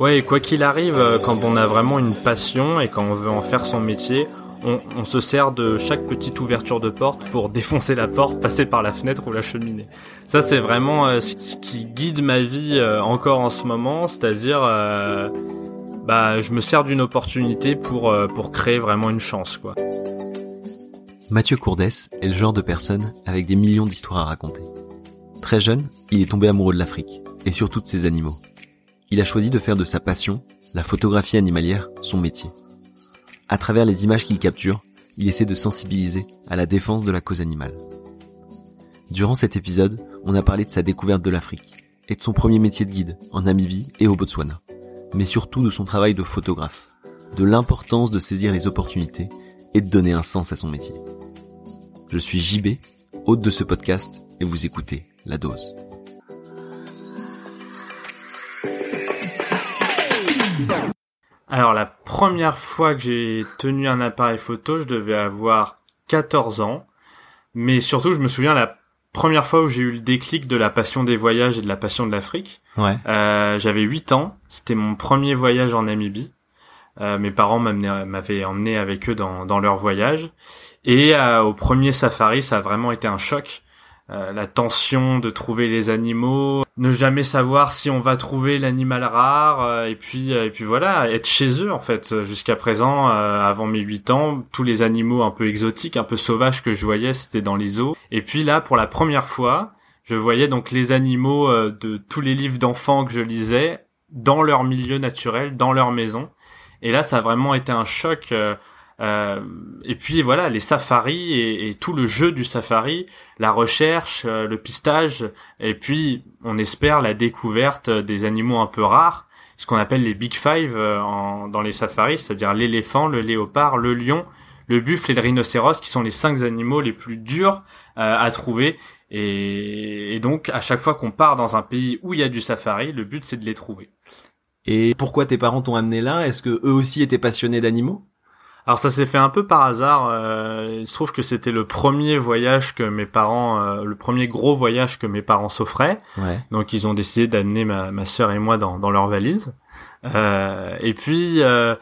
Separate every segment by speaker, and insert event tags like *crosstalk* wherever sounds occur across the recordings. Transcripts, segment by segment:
Speaker 1: Ouais, quoi qu'il arrive, euh, quand on a vraiment une passion et quand on veut en faire son métier, on, se sert de chaque petite ouverture de porte pour *laughs* défoncer la porte, passer par la fenêtre ou la cheminée. Ça, c'est vraiment euh, ce qui guide ma vie euh, encore en ce moment, c'est-à-dire, bah, je me sers d'une opportunité pour pour créer vraiment une chance, quoi.
Speaker 2: Mathieu Courdès est le genre de personne avec des millions d'histoires à raconter. Très jeune, il est tombé amoureux de l'Afrique et surtout de ses animaux. Il a choisi de faire de sa passion, la photographie animalière, son métier. À travers les images qu'il capture, il essaie de sensibiliser à la défense de la cause animale. Durant cet épisode, on a parlé de sa découverte de l'Afrique et de son premier métier de guide en Namibie et au Botswana, mais surtout de son travail de photographe, de l'importance de saisir les opportunités et de donner un sens à son métier. Je suis JB, hôte de ce podcast, et vous écoutez La Dose.
Speaker 1: Alors la première fois que j'ai tenu un appareil photo, je devais avoir 14 ans. Mais surtout, je me souviens la première fois où j'ai eu le déclic de la passion des voyages et de la passion de l'Afrique.
Speaker 2: Ouais.
Speaker 1: Euh, j'avais 8 ans. C'était mon premier voyage en Namibie. Euh, mes parents m'avaient emmené avec eux dans, dans leur voyage. Et euh, au premier safari, ça a vraiment été un choc. Euh, la tension de trouver les animaux, ne jamais savoir si on va trouver l'animal rare, euh, et puis euh, et puis voilà, être chez eux en fait. Jusqu'à présent, avant mes 8 ans, tous les animaux un peu exotiques, un peu sauvages que je voyais, c'était dans les eaux. Et puis là, pour la première fois, je voyais donc les animaux de tous les livres d'enfants que je lisais dans leur milieu naturel, dans leur maison. Et là, ça a vraiment été un choc. Euh, et puis voilà, les safaris et, tout le jeu du safari, la recherche, euh, le pistage, et puis on espère la découverte des animaux un peu rares, ce qu'on appelle les Big Five euh, dans les safaris, c'est-à-dire l'éléphant, le léopard, le lion, le buffle et le rhinocéros, qui sont les cinq animaux les plus durs à trouver. Et, et donc à chaque fois qu'on part dans un pays où il y a du safari, le but c'est de les trouver.
Speaker 2: Et pourquoi tes parents t'ont amené là? Est-ce que eux aussi étaient passionnés d'animaux?
Speaker 1: Alors ça s'est fait un peu par hasard. Euh, il se trouve que c'était le premier voyage que mes parents, euh, le premier gros voyage que mes parents s'offraient.
Speaker 2: Ouais.
Speaker 1: Donc ils ont décidé d'amener ma, ma sœur et moi dans, dans leur valise. Euh, et puis, euh,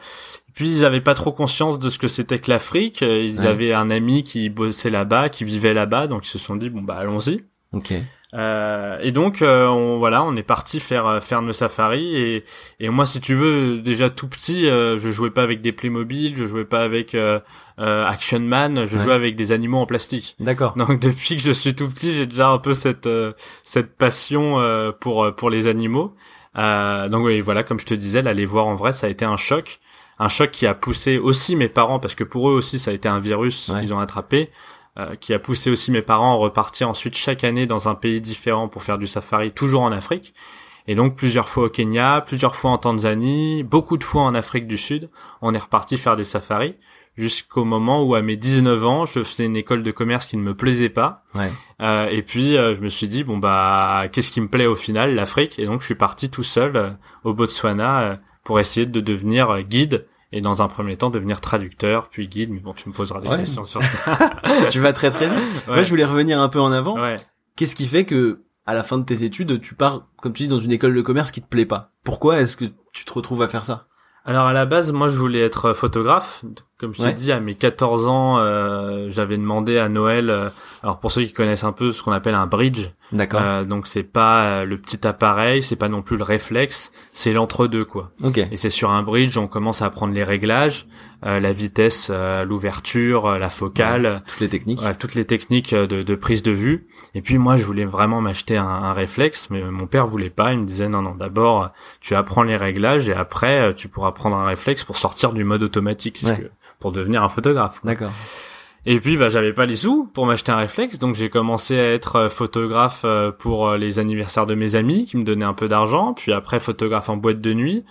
Speaker 1: puis ils avaient pas trop conscience de ce que c'était que l'Afrique. Ils
Speaker 2: Ouais.
Speaker 1: avaient un ami qui bossait là-bas, qui vivait là-bas, donc ils se sont dit bon bah allons-y.
Speaker 2: Ok.
Speaker 1: Euh, et donc euh, on voilà, on est parti faire euh, faire nos safaris et et moi si tu veux déjà tout petit, euh, je jouais pas avec des Playmobil, je jouais pas avec euh, euh, Action Man, je
Speaker 2: Ouais.
Speaker 1: jouais avec des animaux en plastique.
Speaker 2: D'accord. *laughs*
Speaker 1: Donc depuis que je suis tout petit, j'ai déjà un peu cette euh, cette passion euh, pour pour les animaux. Euh, donc oui, voilà, comme je te disais, là, les voir en vrai, ça a été un choc, un choc qui a poussé aussi mes parents parce que pour eux aussi, ça a été un virus
Speaker 2: Ouais.
Speaker 1: qu'ils ont attrapé, qui a poussé aussi mes parents à repartir ensuite chaque année dans un pays différent pour faire du safari, toujours en Afrique. Et donc plusieurs fois au Kenya, plusieurs fois en Tanzanie, beaucoup de fois en Afrique du Sud, on est reparti faire des safaris jusqu'au moment où à mes 19 ans, je faisais une école de commerce qui ne me plaisait pas.
Speaker 2: Ouais.
Speaker 1: Euh, et puis euh, je me suis dit bon bah qu'est-ce qui me plaît au final? l'Afrique et donc je suis parti tout seul euh, au Botswana euh, pour essayer de devenir euh, guide et dans un premier temps devenir traducteur puis guide mais bon tu me poseras des
Speaker 2: Ouais.
Speaker 1: questions sur *laughs* ça.
Speaker 2: tu vas très très vite.
Speaker 1: Ouais.
Speaker 2: Moi, je voulais revenir un peu en avant.
Speaker 1: ouais.
Speaker 2: Qu'est-ce qui fait que, à la fin de tes études, tu pars, comme tu dis, dans une école de commerce qui te plaît pas? Pourquoi est-ce que tu te retrouves à faire ça?
Speaker 1: Alors à la base, moi je voulais être photographe. Comme je t'ai dit, à mes 14 ans, euh, j'avais demandé à Noël. euh, alors pour ceux qui connaissent un peu ce qu'on appelle un bridge,
Speaker 2: D'accord.
Speaker 1: euh, donc c'est pas euh, le petit appareil, c'est pas non plus le réflexe, c'est l'entre-deux quoi.
Speaker 2: ok.
Speaker 1: Et c'est sur un bridge, on commence à apprendre les réglages, euh, la vitesse, euh, l'ouverture, euh, la focale,
Speaker 2: Toutes les techniques.
Speaker 1: toutes les techniques de, de prise de vue. Et puis moi, je voulais vraiment m'acheter un, un réflexe, mais mon père voulait pas. Il me disait non, non, d'abord tu apprends les réglages et après tu pourras prendre un réflexe pour sortir du mode automatique, parce
Speaker 2: Ouais.
Speaker 1: que- pour devenir un photographe.
Speaker 2: D'accord.
Speaker 1: Et puis bah j'avais pas les sous pour m'acheter un réflexe, donc j'ai commencé à être euh, photographe euh, pour euh, les anniversaires de mes amis qui me donnaient un peu d'argent, puis après photographe en boîte de nuit.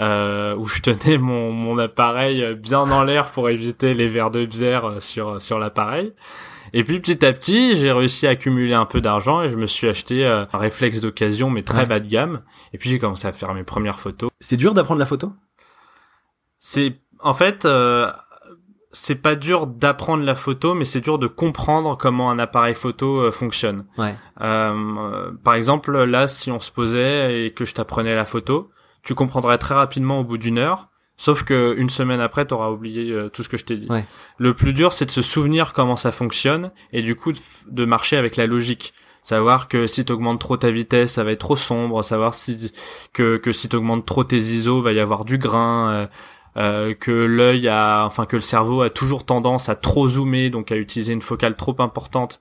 Speaker 1: Euh, où je tenais mon, mon appareil bien en l'air pour éviter les verres de bière sur sur l'appareil. Et puis petit à petit, j'ai réussi à accumuler un peu d'argent et je me suis acheté un réflexe d'occasion mais très
Speaker 2: Ouais.
Speaker 1: bas de gamme. Et puis j'ai commencé à faire mes premières photos.
Speaker 2: C'est dur d'apprendre la photo?
Speaker 1: C'est en fait euh, c'est pas dur d'apprendre la photo, mais c'est dur de comprendre comment un appareil photo euh, fonctionne.
Speaker 2: Ouais.
Speaker 1: Euh, euh, par exemple, là, si on se posait et que je t'apprenais la photo, tu comprendrais très rapidement au bout d'une heure. Sauf que une semaine après, t'auras oublié euh, tout ce que je t'ai dit.
Speaker 2: Ouais.
Speaker 1: Le plus dur, c'est de se souvenir comment ça fonctionne et du coup de, de marcher avec la logique. Savoir que si t'augmentes trop ta vitesse, ça va être trop sombre. Savoir si que que si t'augmentes trop tes ISO, va y avoir du grain. euh, euh, que l'œil a, enfin que le cerveau a toujours tendance à trop zoomer, donc à utiliser une focale trop importante.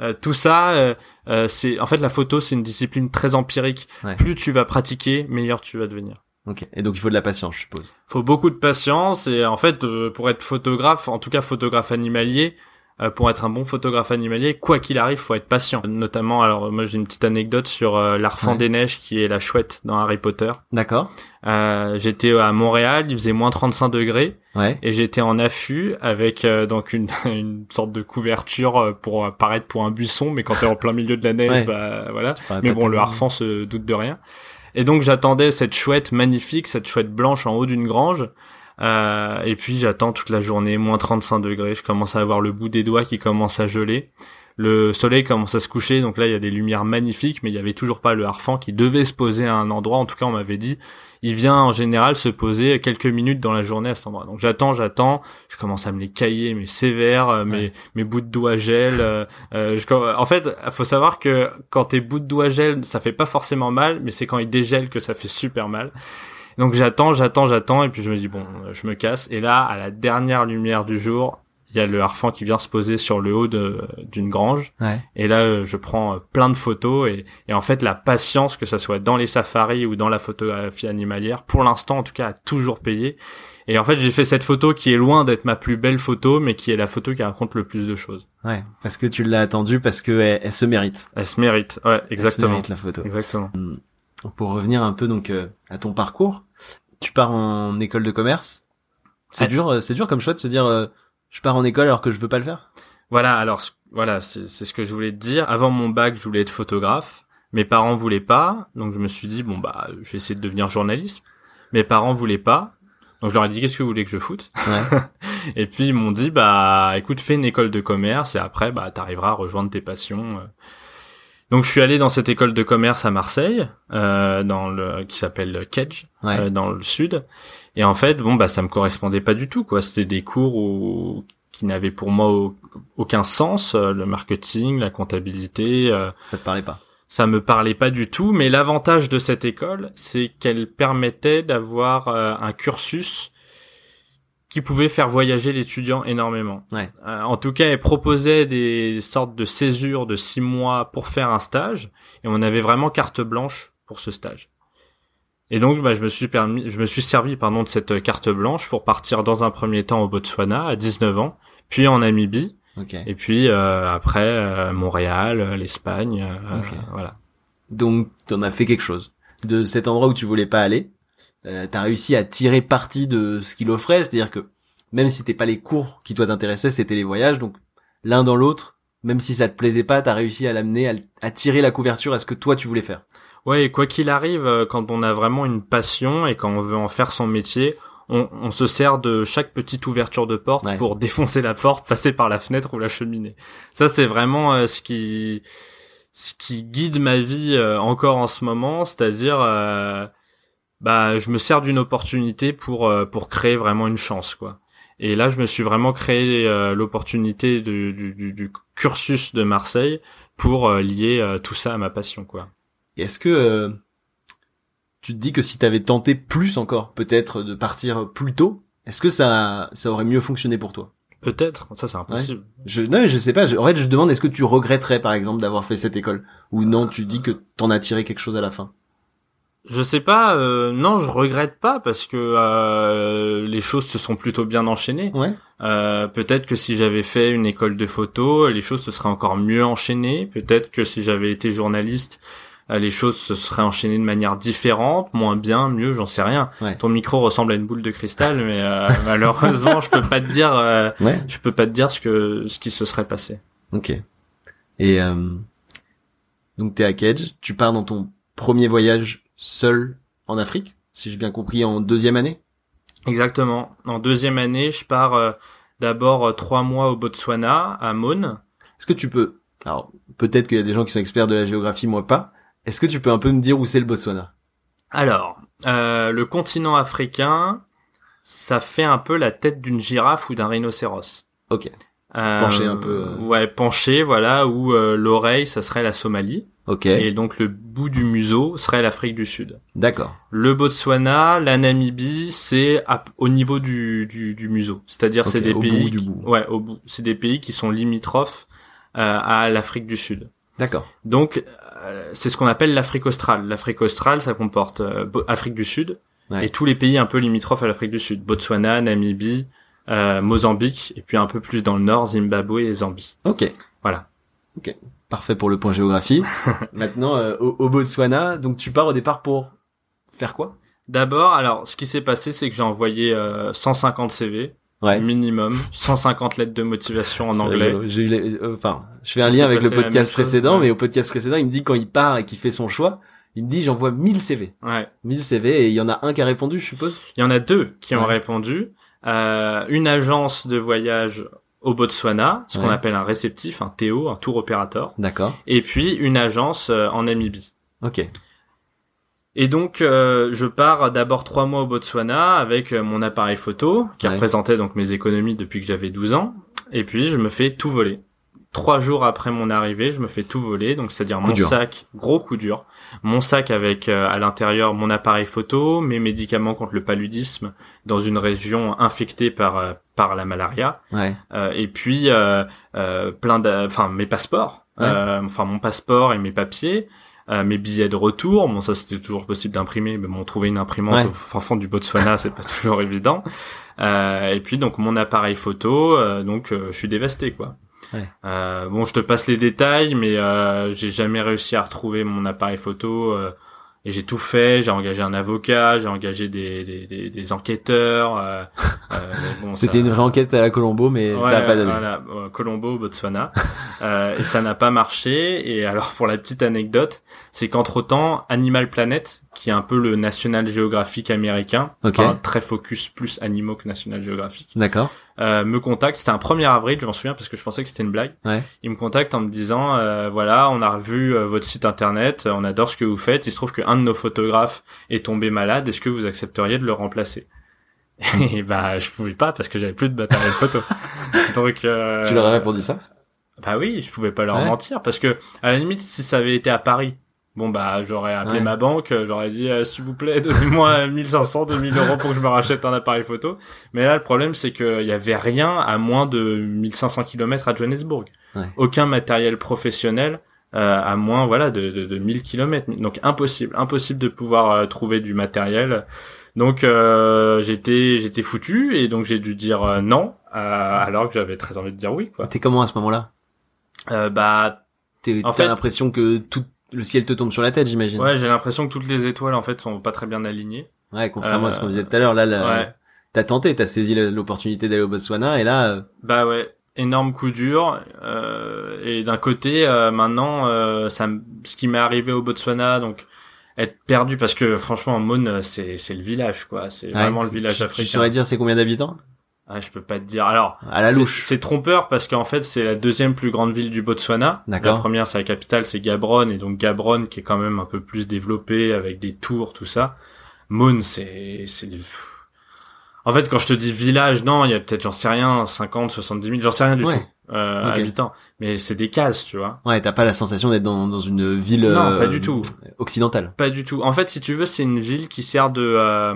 Speaker 1: Euh, tout ça, euh, euh, c'est en fait la photo, c'est une discipline très empirique.
Speaker 2: Ouais.
Speaker 1: Plus tu vas pratiquer, meilleur tu vas devenir.
Speaker 2: Ok. Et donc il faut de la patience, je suppose.
Speaker 1: Faut beaucoup de patience et en fait, euh, pour être photographe, en tout cas photographe animalier, pour être un bon photographe animalier, quoi qu'il arrive, faut être patient. Notamment, alors moi j'ai une petite anecdote sur euh, l'arfan
Speaker 2: Ouais.
Speaker 1: des neiges qui est la chouette dans Harry Potter.
Speaker 2: D'accord.
Speaker 1: Euh, j'étais à Montréal, il faisait moins 35 degrés
Speaker 2: Ouais.
Speaker 1: et j'étais en affût avec euh, donc une, *laughs* une sorte de couverture euh, pour apparaître pour un buisson, mais quand t'es en plein milieu de la neige,
Speaker 2: Ouais.
Speaker 1: bah voilà. Mais bon, le harfan se doute de rien. Et donc j'attendais cette chouette magnifique, cette chouette blanche en haut d'une grange. Euh, et puis j'attends toute la journée, moins 35 degrés. Je commence à avoir le bout des doigts qui commence à geler. Le soleil commence à se coucher, donc là il y a des lumières magnifiques, mais il y avait toujours pas le harfan qui devait se poser à un endroit. En tout cas, on m'avait dit, il vient en général se poser quelques minutes dans la journée à cet endroit. Donc j'attends, j'attends, je commence à me les cailler, mais sévère, euh, mes
Speaker 2: Ouais.
Speaker 1: mes bouts de doigts gèlent. euh, euh, je- en fait, faut savoir que quand tes bouts de doigts gèlent, ça fait pas forcément mal, mais c'est quand ils dégèlent que ça fait super mal. Donc j'attends, j'attends, j'attends, et puis je me dis bon, je me casse. Et là, à la dernière lumière du jour, il y a le harfan qui vient se poser sur le haut d'une grange.
Speaker 2: Ouais.
Speaker 1: Et là, euh, je prends euh, plein de photos et, et en fait, la patience, que ça soit dans les safaris ou dans la photographie animalière, pour l'instant, en tout cas, a toujours payé. Et en fait, j'ai fait cette photo qui est loin d'être ma plus belle photo, mais qui est la photo qui raconte le plus de choses.
Speaker 2: Ouais. Parce que tu l'as attendue parce que elle, elle se mérite.
Speaker 1: Elle se mérite. Ouais,
Speaker 2: Elle se
Speaker 1: exactement.
Speaker 2: mérite la photo.
Speaker 1: Exactement.
Speaker 2: Pour revenir un peu donc euh, à ton parcours, tu pars en école de commerce. C'est
Speaker 1: Ouais.
Speaker 2: dur, euh, c'est dur comme choix de se dire euh, je pars en école alors que je veux pas le faire.
Speaker 1: Voilà, alors voilà, c'est c'est ce que je voulais te dire. Avant mon bac, je voulais être photographe. Mes parents voulaient pas, donc je me suis dit bon bah, je vais essayer de devenir journaliste. Mes parents voulaient pas, donc je leur ai dit qu'est-ce que vous voulez que je foute?
Speaker 2: Ouais. *laughs*
Speaker 1: Et puis ils m'ont dit bah écoute fais une école de commerce et après bah t'arriveras à rejoindre tes passions. Donc je suis allé dans cette école de commerce à Marseille, euh, dans le qui s'appelle Kedge,
Speaker 2: Ouais.
Speaker 1: euh, dans le sud. Et en fait bon bah ça me correspondait pas du tout quoi. C'était des cours où, qui n'avaient pour moi au- aucun sens, euh, le marketing, la comptabilité. euh,
Speaker 2: Ça te parlait pas.
Speaker 1: ça me parlait pas du tout, mais l'avantage de cette école, c'est qu'elle permettait d'avoir euh, un cursus qui pouvait faire voyager l'étudiant énormément.
Speaker 2: Ouais.
Speaker 1: Euh, en tout cas, elle proposait des sortes de césures de six mois pour faire un stage, et on avait vraiment carte blanche pour ce stage. Et donc, bah, je me suis permis, je me suis servi, pardon, de cette carte blanche pour partir dans un premier temps au Botswana à 19 ans, puis en Namibie,
Speaker 2: Ok.
Speaker 1: et puis euh, après euh, Montréal, euh, l'Espagne, euh,
Speaker 2: Ok.
Speaker 1: voilà.
Speaker 2: Donc t'en as fait quelque chose. De cet endroit où tu voulais pas aller, euh, t'as réussi à tirer parti de ce qu'il offrait, c'est-à-dire que même si c'était pas les cours qui toi t'intéressaient, c'était les voyages, donc l'un dans l'autre, même si ça te plaisait pas, t'as réussi à l'amener, à, à tirer la couverture à ce que toi tu voulais faire.
Speaker 1: Ouais, et quoi qu'il arrive, euh, quand on a vraiment une passion et quand on veut en faire son métier, on, on se sert de chaque petite ouverture de porte
Speaker 2: Ouais.
Speaker 1: pour *laughs* défoncer la porte, passer par la fenêtre ou la cheminée. Ça, c'est vraiment euh, ce qui ce qui guide ma vie euh, encore en ce moment, c'est-à-dire euh, bah je me sers d'une opportunité pour euh, pour créer vraiment une chance quoi. Et là, je me suis vraiment créé euh, l'opportunité du, du, du- du cursus de Marseille pour euh, lier euh, tout ça à ma passion quoi.
Speaker 2: Et est-ce que euh, tu te dis que si t'avais tenté plus encore, peut-être de partir plus tôt, est-ce que ça ça aurait mieux fonctionné pour toi?
Speaker 1: Peut-être, ça c'est impossible.
Speaker 2: Je non, mais je sais pas. Je, en fait, je demande est-ce que tu regretterais par exemple d'avoir fait cette école? Ou non Tu dis que t'en as tiré quelque chose à la fin?
Speaker 1: Je sais pas, euh, non, je regrette pas parce que euh, les choses se sont plutôt bien enchaînées.
Speaker 2: Ouais.
Speaker 1: Euh, peut-être que si j'avais fait une école de photo, les choses se seraient encore mieux enchaînées. Peut-être que si j'avais été journaliste, euh, les choses se seraient enchaînées de manière différente, moins bien, mieux, j'en sais rien.
Speaker 2: Ouais.
Speaker 1: Ton micro ressemble à une boule de cristal, mais euh, *laughs* malheureusement, je peux pas te dire, euh,
Speaker 2: Ouais.
Speaker 1: je peux pas te dire ce que ce qui se serait passé.
Speaker 2: Ok. Et euh, donc t'es à Kedge, tu pars dans ton premier voyage seul en Afrique, si j'ai bien compris, en deuxième année?
Speaker 1: Exactement. En deuxième année, je pars euh, d'abord euh, trois mois au Botswana, à Maune.
Speaker 2: Est-ce que tu peux, alors peut-être qu'il y a des gens qui sont experts de la géographie, moi pas. Est-ce que tu peux un peu me dire où c'est le Botswana?
Speaker 1: Alors, Euh, le continent africain, ça fait un peu la tête d'une girafe ou d'un rhinocéros.
Speaker 2: Ok.
Speaker 1: Euh,
Speaker 2: Penché un peu, euh.
Speaker 1: Ouais, penché, voilà, où euh, l'oreille, ça serait la Somalie,
Speaker 2: Ok.
Speaker 1: et donc le bout du museau serait l'Afrique du Sud.
Speaker 2: D'accord.
Speaker 1: Le Botswana, la Namibie, c'est au niveau du, du, du museau. C'est-à-dire, c'est
Speaker 2: Ok,
Speaker 1: des
Speaker 2: au
Speaker 1: pays,
Speaker 2: bout du
Speaker 1: qui-
Speaker 2: bout.
Speaker 1: ouais, au bout. C'est des pays qui sont limitrophes euh, à l'Afrique du Sud.
Speaker 2: D'accord.
Speaker 1: Donc, euh, c'est ce qu'on appelle l'Afrique australe. L'Afrique australe, ça comporte euh, Afrique du Sud
Speaker 2: Ouais.
Speaker 1: et tous les pays un peu limitrophes à l'Afrique du Sud. Botswana, Namibie, euh, Mozambique, et puis un peu plus dans le nord, Zimbabwe et Zambie.
Speaker 2: Ok.
Speaker 1: Voilà.
Speaker 2: Ok. Parfait pour le point géographie. *laughs* Maintenant, euh, au, au Botswana, donc tu pars au départ pour faire quoi?
Speaker 1: D'abord, alors, ce qui s'est passé, c'est que j'ai envoyé euh, 150 CV,
Speaker 2: Ouais.
Speaker 1: minimum, 150 lettres de motivation en anglais.
Speaker 2: J'ai euh, enfin, je fais un lien avec le podcast
Speaker 1: chose,
Speaker 2: précédent,
Speaker 1: ouais.
Speaker 2: mais au podcast précédent, il me dit quand il part et qu'il fait son choix, il me dit j'envoie 1000 CV.
Speaker 1: Ouais.
Speaker 2: 1000 CV et il y en a un qui a répondu, je suppose?
Speaker 1: Il y en a deux qui ont répondu. Euh, une agence de voyage au Botswana, ce qu'on appelle un réceptif, un TO, un tour opérateur.
Speaker 2: D'accord.
Speaker 1: Et puis une agence euh, en Namibie.
Speaker 2: Ok.
Speaker 1: Et donc, euh, je pars d'abord trois mois au Botswana avec euh, mon appareil photo, qui
Speaker 2: Ouais.
Speaker 1: représentait donc mes économies depuis que j'avais 12 ans. Et puis, je me fais tout voler. Trois jours après mon arrivée, je me fais tout voler, donc c'est-à-dire mon
Speaker 2: dur.
Speaker 1: sac, gros coup dur, mon sac avec euh, à l'intérieur mon appareil photo, mes médicaments contre le paludisme dans une région infectée par euh, par la malaria,
Speaker 2: Ouais.
Speaker 1: euh, et puis plein de, enfin mes passeports,
Speaker 2: Ouais.
Speaker 1: euh, enfin mon passeport et mes papiers, euh, mes billets de retour. Bon ça c'était toujours possible d'imprimer, mais bon trouver une imprimante
Speaker 2: Ouais.
Speaker 1: au fin fond du Botswana *laughs* c'est pas toujours évident. Euh, et puis donc mon appareil photo, euh, donc euh, je suis dévasté quoi.
Speaker 2: Ouais.
Speaker 1: Euh, bon je te passe les détails, mais euh, j'ai jamais réussi à retrouver mon appareil photo. euh, et j'ai tout fait, j'ai engagé un avocat, j'ai engagé des, des, des, des enquêteurs. euh, euh, *laughs* bon,
Speaker 2: C'était
Speaker 1: ça-
Speaker 2: une vraie enquête à la Colombo, mais ça a
Speaker 1: Ouais,
Speaker 2: pas donné.
Speaker 1: Voilà, euh, Colombo, Botswana, euh, et ça n'a pas marché. Et alors pour la petite anecdote, c'est qu'entre temps, Animal Planet, qui est un peu le National Geographic américain,
Speaker 2: Ok.
Speaker 1: enfin, très focus plus animaux que National Geographic,
Speaker 2: D'accord.
Speaker 1: euh, me contacte. C'était un 1er avril, je m'en souviens parce que je pensais que c'était une blague.
Speaker 2: Ouais.
Speaker 1: Il me contacte en me disant euh, voilà, on a revu euh, votre site internet, on adore ce que vous faites. Il se trouve qu'un de nos photographes est tombé malade. Est-ce que vous accepteriez de le remplacer? *laughs* Et bah je pouvais pas parce que j'avais plus de matériel photo. *laughs* Donc euh,
Speaker 2: Tu leur as répondu ça?
Speaker 1: Bah oui, je pouvais pas leur
Speaker 2: Ouais.
Speaker 1: mentir parce que à la limite si ça avait été à Paris. Bon bah j'aurais appelé
Speaker 2: Ouais.
Speaker 1: ma banque, euh, j'aurais dit euh, s'il vous plaît *laughs* donnez-moi 1500, 2000 euros pour que je me rachète un appareil photo. Mais là le problème c'est qu'il y avait rien à moins de 1500 km à Johannesburg.
Speaker 2: Ouais.
Speaker 1: Aucun matériel professionnel euh, à moins voilà de, de, de 1000 km. Donc impossible, impossible de pouvoir euh, trouver du matériel. Donc euh, j'étais j'étais foutu et donc j'ai dû dire non euh, alors que j'avais très envie de dire oui quoi.
Speaker 2: T'es comment à ce moment-là?
Speaker 1: Euh, bah En
Speaker 2: T'as
Speaker 1: fait-
Speaker 2: l'impression que tout le ciel te tombe sur la tête, j'imagine.
Speaker 1: Ouais, j'ai l'impression que toutes les étoiles en fait sont pas très bien alignées.
Speaker 2: Ouais, contrairement à ce qu'on disait tout à l'heure, là, là,
Speaker 1: Ouais.
Speaker 2: t'as tenté, t'as saisi l'opportunité d'aller au Botswana, et là, euh,
Speaker 1: Bah ouais, énorme coup dur. Euh, et d'un côté, euh, maintenant, euh, ça, ce qui m'est arrivé au Botswana, donc être perdu parce que franchement, Mon, c'est c'est le village quoi. C'est
Speaker 2: ouais,
Speaker 1: vraiment le village
Speaker 2: tu, tu
Speaker 1: africain.
Speaker 2: saurais dire c'est combien d'habitants?
Speaker 1: Ah, je peux pas te dire. Alors,
Speaker 2: À la
Speaker 1: c'est-
Speaker 2: louche.
Speaker 1: C'est trompeur parce qu'en fait, c'est la deuxième plus grande ville du Botswana.
Speaker 2: D'accord.
Speaker 1: La première, c'est la capitale, c'est Gaborone, et donc Gaborone qui est quand même un peu plus développé avec des tours, tout ça. Mon, c'est, c'est En fait, quand je te dis village, non, il y a peut-être, j'en sais rien, 50, 70 000, j'en sais rien du
Speaker 2: Ouais.
Speaker 1: tout, euh, habitants. Mais c'est des cases, tu vois.
Speaker 2: Ouais, t'as pas la sensation d'être dans, dans une ville
Speaker 1: Non,
Speaker 2: euh,
Speaker 1: pas du tout.
Speaker 2: occidentale.
Speaker 1: Pas du tout. En fait, si tu veux, c'est une ville qui sert de, euh,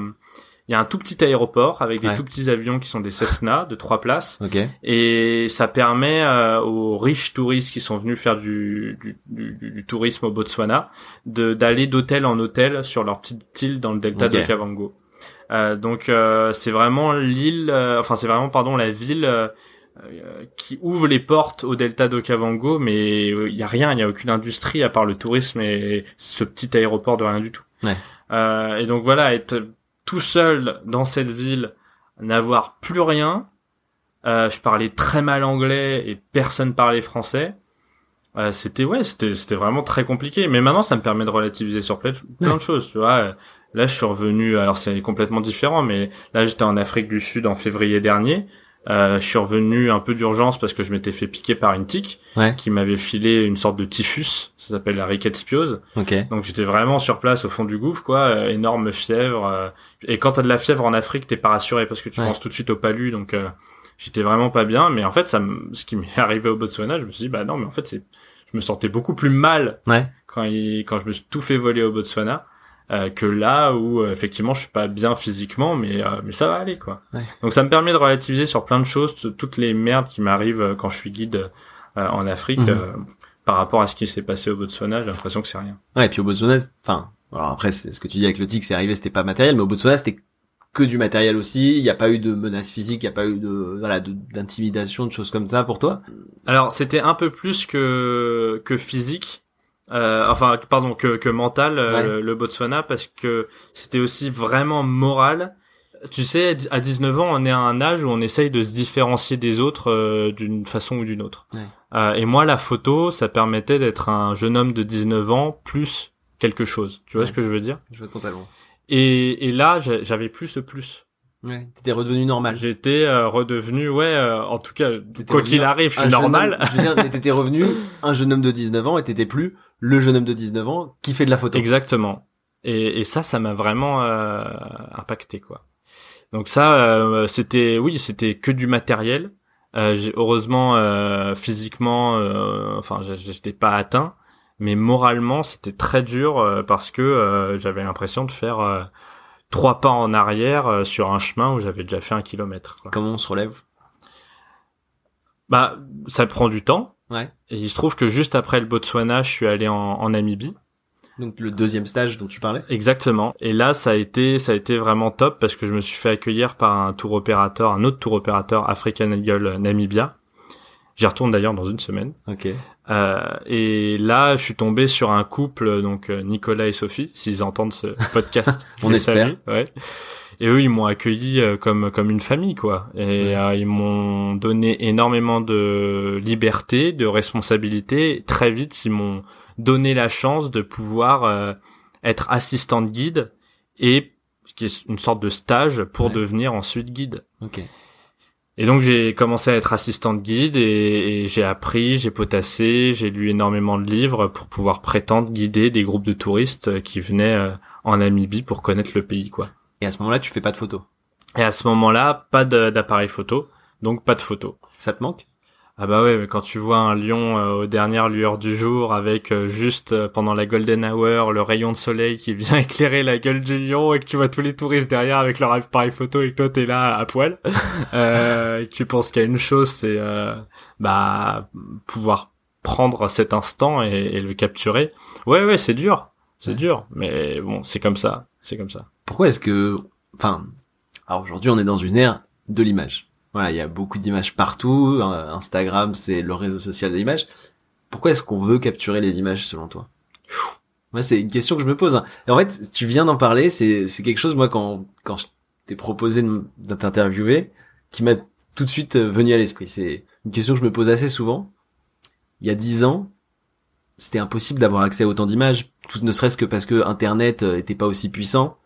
Speaker 1: il y a un tout petit aéroport avec des
Speaker 2: Ouais.
Speaker 1: tout petits avions qui sont des Cessna de trois places.
Speaker 2: Ok.
Speaker 1: Et ça permet euh, aux riches touristes qui sont venus faire du, du, du, du tourisme au Botswana de d'aller d'hôtel en hôtel sur leur petite île dans le delta
Speaker 2: Ok.
Speaker 1: de Kavango. Euh, donc euh, c'est vraiment l'île, euh, enfin c'est vraiment pardon la ville euh, qui ouvre les portes au delta d'Okavango, mais il y a rien, il y a aucune industrie à part le tourisme et ce petit aéroport de rien du tout.
Speaker 2: Ouais.
Speaker 1: Euh, et donc voilà, être tout seul dans cette ville, n'avoir plus rien. Euh, je parlais très mal anglais et personne parlait français. Euh, c'était ouais, c'était c'était vraiment très compliqué. Mais maintenant, ça me permet de relativiser sur plein, plein
Speaker 2: Ouais.
Speaker 1: de choses. Tu vois, là, je suis revenu. Alors c'est complètement différent, mais là, j'étais en Afrique du Sud en février dernier. Euh, je suis revenu un peu d'urgence parce que je m'étais fait piquer par une tique
Speaker 2: Ouais.
Speaker 1: qui m'avait filé une sorte de typhus, ça s'appelle la rickettspiose.
Speaker 2: Ok.
Speaker 1: Donc j'étais vraiment sur place au fond du gouffre, quoi, euh, énorme fièvre. euh, et quand t'as de la fièvre en Afrique, t'es pas rassuré parce que tu
Speaker 2: Ouais.
Speaker 1: penses tout de suite au palu, donc euh, j'étais vraiment pas bien. Mais en fait, ça, ce qui m'est *laughs* arrivé au Botswana, je me suis dit bah non, mais en fait c'est, je me sentais beaucoup plus mal
Speaker 2: Ouais.
Speaker 1: quand il, quand je me suis tout fait voler au Botswana. Euh, que là où euh, effectivement je suis pas bien physiquement mais euh, mais ça va aller quoi.
Speaker 2: Ouais.
Speaker 1: Donc ça me permet de relativiser sur plein de choses toutes les merdes qui m'arrivent euh, quand je suis guide euh, en Afrique euh, par rapport à ce qui s'est passé au Botswana, j'ai l'impression que c'est rien.
Speaker 2: Ouais, et puis au Botswana, enfin, alors après, c'est ce que tu dis avec le tic, c'est arrivé, c'était pas matériel, mais au Botswana, c'était que du matériel aussi. Il n'y a pas eu de menaces physiques, il n'y a pas eu de, voilà, de- d'intimidation, de choses comme ça pour toi?
Speaker 1: Alors c'était un peu plus que que physique, euh, enfin pardon que que mental euh,
Speaker 2: Ouais.
Speaker 1: le, le Botswana parce que c'était aussi vraiment moral. Tu sais, à 19 ans, on est à un âge où on essaye de se différencier des autres euh, d'une façon ou d'une autre.
Speaker 2: Ouais.
Speaker 1: Euh, et moi, la photo, ça permettait d'être un jeune homme de 19 ans plus quelque chose. Tu vois
Speaker 2: Ouais.
Speaker 1: ce que je veux dire?
Speaker 2: Je vois totalement.
Speaker 1: et, et là, j'a- j'avais plus ce plus.
Speaker 2: Ouais. T'étais redevenu normal.
Speaker 1: J'étais euh, redevenu, ouais, euh, en tout cas, quoi qu'il arrive, je suis normal.
Speaker 2: homme- je veux dire, *laughs* t'étais revenu un jeune homme de 19 ans et t'étais plus le jeune homme de 19 ans qui fait de la photo.
Speaker 1: Exactement. Et, et ça, ça m'a vraiment euh, impacté, quoi. Donc ça, euh, c'était, oui, c'était que du matériel. Euh, j'ai- heureusement, euh, physiquement, euh, enfin, j'étais pas atteint, mais moralement, c'était très dur euh, parce que euh, j'avais l'impression de faire euh, trois pas en arrière euh, sur un chemin où j'avais déjà fait un kilomètre. Quoi.
Speaker 2: Comment on se relève?
Speaker 1: Bah, ça prend du temps.
Speaker 2: Ouais.
Speaker 1: Et il se trouve que juste après le Botswana, je suis allé en, en Namibie.
Speaker 2: Donc le deuxième stage dont tu parlais.
Speaker 1: Exactement. Et là, ça a été, ça a été vraiment top parce que je me suis fait accueillir par un tour opérateur, un autre tour opérateur African Eagle Namibia. J'y retourne d'ailleurs dans une semaine.
Speaker 2: Ok.
Speaker 1: Euh, et là, je suis tombé sur un couple, donc euh, Nicolas et Sophie, s'ils entendent ce podcast. *laughs*
Speaker 2: On espère.
Speaker 1: ouais. Et eux, ils m'ont accueilli euh, comme comme une famille, quoi. Et
Speaker 2: Ouais.
Speaker 1: euh, ils m'ont donné énormément de liberté, de responsabilité. Très vite, ils m'ont donné la chance de pouvoir euh, être assistant de guide et qui est une sorte de stage pour
Speaker 2: Ouais.
Speaker 1: devenir ensuite guide.
Speaker 2: Ok.
Speaker 1: Et donc j'ai commencé à être assistant de guide et, et j'ai appris, j'ai potassé, j'ai lu énormément de livres pour pouvoir prétendre guider des groupes de touristes qui venaient en Namibie pour connaître le pays, quoi.
Speaker 2: Et à ce moment-là, tu fais pas de photos.
Speaker 1: Et à ce moment-là, pas d'appareil photo, donc pas de photo.
Speaker 2: Ça te manque?
Speaker 1: Ah bah ouais, mais quand tu vois un lion euh, aux dernières lueurs du jour avec euh, juste euh, pendant la golden hour le rayon de soleil qui vient *laughs* éclairer la gueule du lion et que tu vois tous les touristes derrière avec leur appareil photo et que toi t'es là à poil, *laughs* euh, et que tu penses qu'il y a une chose, c'est euh, bah pouvoir prendre cet instant et, et le capturer. Ouais ouais, c'est dur, c'est
Speaker 2: Ouais.
Speaker 1: dur, mais bon, c'est comme ça, c'est comme ça.
Speaker 2: Pourquoi est-ce que, enfin, alors aujourd'hui on est dans une ère de l'image. Voilà, il y a beaucoup d'images partout. euh, Instagram, c'est le réseau social de l'image. Pourquoi est-ce qu'on veut capturer les images selon toi? Moi, c'est une question que je me pose. hein. En fait, tu viens d'en parler. C'est quelque chose moi quand quand je t'ai proposé de t'interviewer, qui m'a tout de suite euh, venu à l'esprit. C'est une question que je me pose assez souvent. Il y a dix ans, c'était impossible d'avoir accès à autant d'images, tout ne serait-ce que parce que Internet euh, était pas aussi puissant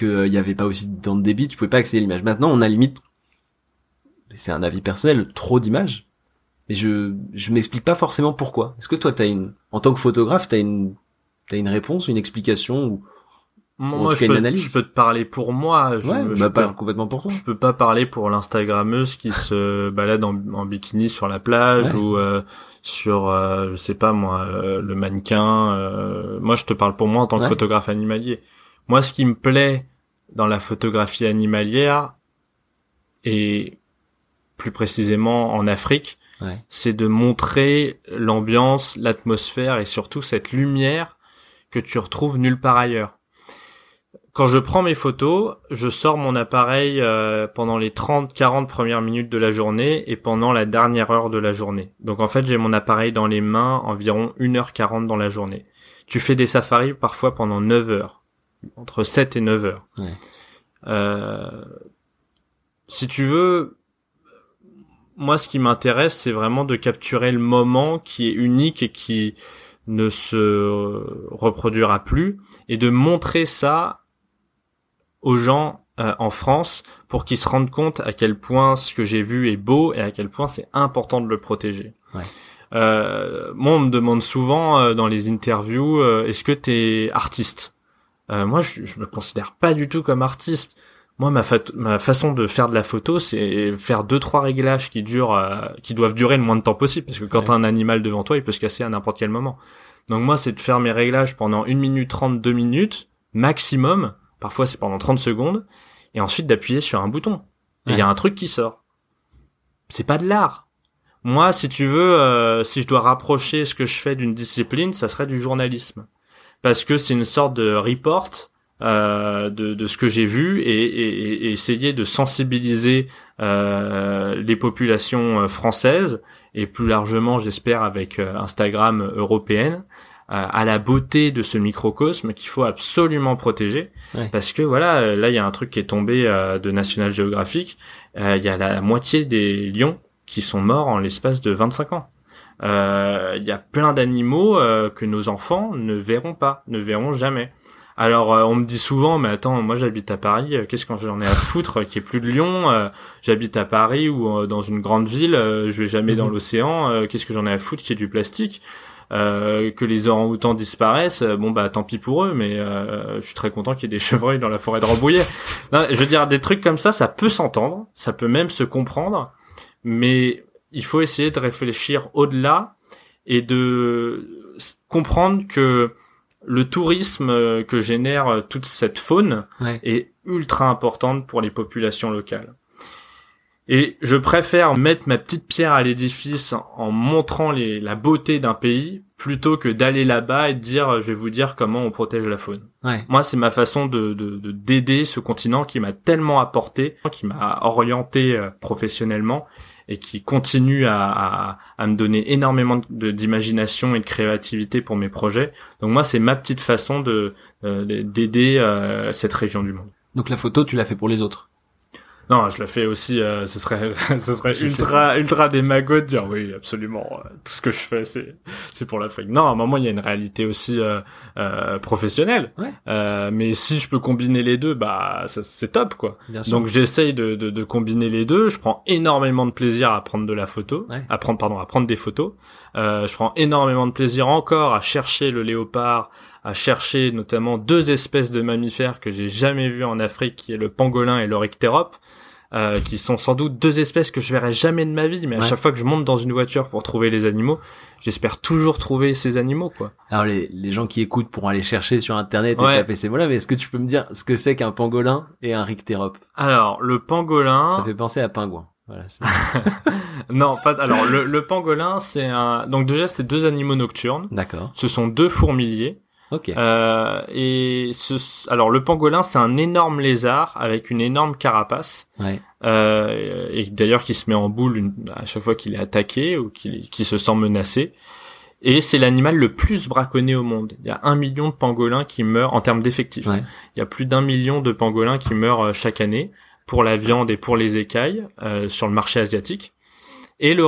Speaker 2: qu'il y avait pas aussi dans de débit, tu pouvais pas accéder à l'image. Maintenant, on a limite, c'est un avis personnel, trop d'images. Mais je, je m'explique pas forcément pourquoi. Est-ce que toi, t'as une, en tant que photographe, t'as une, t'as une réponse, une explication ou,
Speaker 1: Moi, je peux, je peux te parler pour moi. Je,
Speaker 2: ouais,
Speaker 1: je
Speaker 2: bah,
Speaker 1: peux-
Speaker 2: pas complètement pour toi.
Speaker 1: Je peux pas parler pour l'instagrammeuse qui se balade en, en bikini sur la plage
Speaker 2: Ouais.
Speaker 1: ou euh, sur, euh, je sais pas moi, euh, le mannequin. euh, moi, je te parle pour moi en tant que photographe animalier. Moi, ce qui me plaît dans la photographie animalière et plus précisément en Afrique,
Speaker 2: Ouais.
Speaker 1: c'est de montrer l'ambiance, l'atmosphère et surtout cette lumière que tu retrouves nulle part ailleurs. Quand je prends mes photos, je sors mon appareil euh, pendant les 30-40 premières minutes de la journée et pendant la dernière heure de la journée. Donc en fait, j'ai mon appareil dans les mains environ 1h40 dans la journée. Tu fais des safaris parfois pendant 9 heures, entre 7 et 9 heures.
Speaker 2: Ouais.
Speaker 1: Euh, si tu veux, moi ce qui m'intéresse, c'est vraiment de capturer le moment qui est unique et qui ne se reproduira plus et de montrer ça aux gens euh, en France pour qu'ils se rendent compte à quel point ce que j'ai vu est beau et à quel point c'est important de le protéger.
Speaker 2: Ouais.
Speaker 1: Euh, moi, on me demande souvent euh, dans les interviews, euh, est-ce que t'es artiste? Euh, Moi, je, je me considère pas du tout comme artiste. Moi, ma, fa- ma façon de faire de la photo, c'est faire deux trois réglages qui durent, euh, qui doivent durer le moins de temps possible, parce que quand
Speaker 2: Ouais.
Speaker 1: t'as un animal devant toi, il peut se casser à n'importe quel moment. Donc moi, c'est de faire mes réglages pendant une minute trente, deux minutes maximum. Parfois, c'est pendant 30 secondes, et ensuite d'appuyer sur un bouton. Et il y a un truc qui sort. C'est pas de l'art. Moi, si tu veux, euh, si je dois rapprocher ce que je fais d'une discipline, ça serait du journalisme, parce que c'est une sorte de report euh, de, de ce que j'ai vu et, et- et essayer de sensibiliser euh, les populations euh, françaises et plus largement, j'espère, avec euh, Instagram européenne, euh, à la beauté de ce microcosme qu'il faut absolument protéger,
Speaker 2: Ouais.
Speaker 1: parce que voilà, là il y a un truc qui est tombé euh, de National Geographic, euh, il y a la moitié des lions qui sont morts en l'espace de 25 ans. Euh, Il y a plein d'animaux euh, que nos enfants ne verront pas, ne verront jamais. Alors euh, on me dit souvent, mais attends, moi j'habite à Paris, qu'est-ce que j'en ai à foutre qu'il n'y ait plus de lions euh, J'habite à Paris ou dans une grande ville, euh, je vais jamais dans
Speaker 2: Mhm.
Speaker 1: l'océan, euh, qu'est-ce que j'en ai à foutre qu'il y ait du plastique euh, que les orang-outans disparaissent, bon bah tant pis pour eux, mais euh, je suis très content qu'il y ait des *laughs* chevreuils dans la forêt de Rambouillet. Non, je veux dire des trucs comme ça, ça peut s'entendre, ça peut même se comprendre, mais il faut essayer de réfléchir au-delà et de comprendre que le tourisme euh, que génère euh, toute cette faune
Speaker 2: Ouais.
Speaker 1: est ultra importante pour les populations locales. Et je préfère mettre ma petite pierre à l'édifice en montrant les, la beauté d'un pays plutôt que d'aller là-bas et de dire euh, je vais vous dire comment on protège la faune.
Speaker 2: Ouais.
Speaker 1: Moi, c'est ma façon de de- de- d'aider ce continent qui m'a tellement apporté, qui m'a orienté professionnellement et qui continue à, à, à me donner énormément d'imagination et de créativité pour mes projets. Donc moi, c'est ma petite façon de euh, d'aider euh, cette région du monde.
Speaker 2: Donc la photo, tu l'as fait pour les autres.
Speaker 1: Non, je la fais aussi. euh, ce serait, *laughs* ce serait ultra, ultra démago de dire oui, absolument. euh, tout ce que je fais, c'est, c'est pour l'Afrique. Non, à un moment, il y a une réalité aussi euh, euh, professionnelle.
Speaker 2: Ouais.
Speaker 1: Euh, mais si je peux combiner les deux, bah, c'est top, quoi.
Speaker 2: Bien sûr.
Speaker 1: Donc j'essaye de, de, de combiner les deux. Je prends énormément de plaisir à prendre de la photo,
Speaker 2: Ouais.
Speaker 1: à prendre pardon, à prendre des photos. Euh, je prends énormément de plaisir encore à chercher le léopard, à chercher notamment deux espèces de mammifères que j'ai jamais vues en Afrique, qui est le pangolin et l'oryctérope. Euh, qui sont sans doute deux espèces que je verrai jamais de ma vie, mais à
Speaker 2: Ouais.
Speaker 1: chaque fois que je monte dans une voiture pour trouver les animaux, j'espère toujours trouver ces animaux, quoi.
Speaker 2: Alors les, les gens qui écoutent pourront aller chercher sur internet et
Speaker 1: Ouais.
Speaker 2: taper ces mots-là, mais est-ce que tu peux me dire ce que c'est qu'un pangolin et un rictérope
Speaker 1: Alors, le pangolin...
Speaker 2: Ça fait penser à pingouin. Voilà. *laughs*
Speaker 1: Non, pas. Alors le, le pangolin, c'est un. Donc déjà, c'est deux animaux nocturnes.
Speaker 2: D'accord.
Speaker 1: Ce sont deux fourmiliers.
Speaker 2: Ok.
Speaker 1: Euh, et ce... alors le pangolin, c'est un énorme lézard avec une énorme carapace.
Speaker 2: Ouais.
Speaker 1: Euh, et d'ailleurs qui se met en boule une- à chaque fois qu'il est attaqué ou qu'il qu'il se sent menacé. Et c'est l'animal le plus braconné au monde. Il y a un million de pangolins qui meurent en termes d'effectifs.
Speaker 2: Ouais.
Speaker 1: Il y a plus d'un million de pangolins qui meurent euh, chaque année pour la viande et pour les écailles euh, sur le marché asiatique. Et le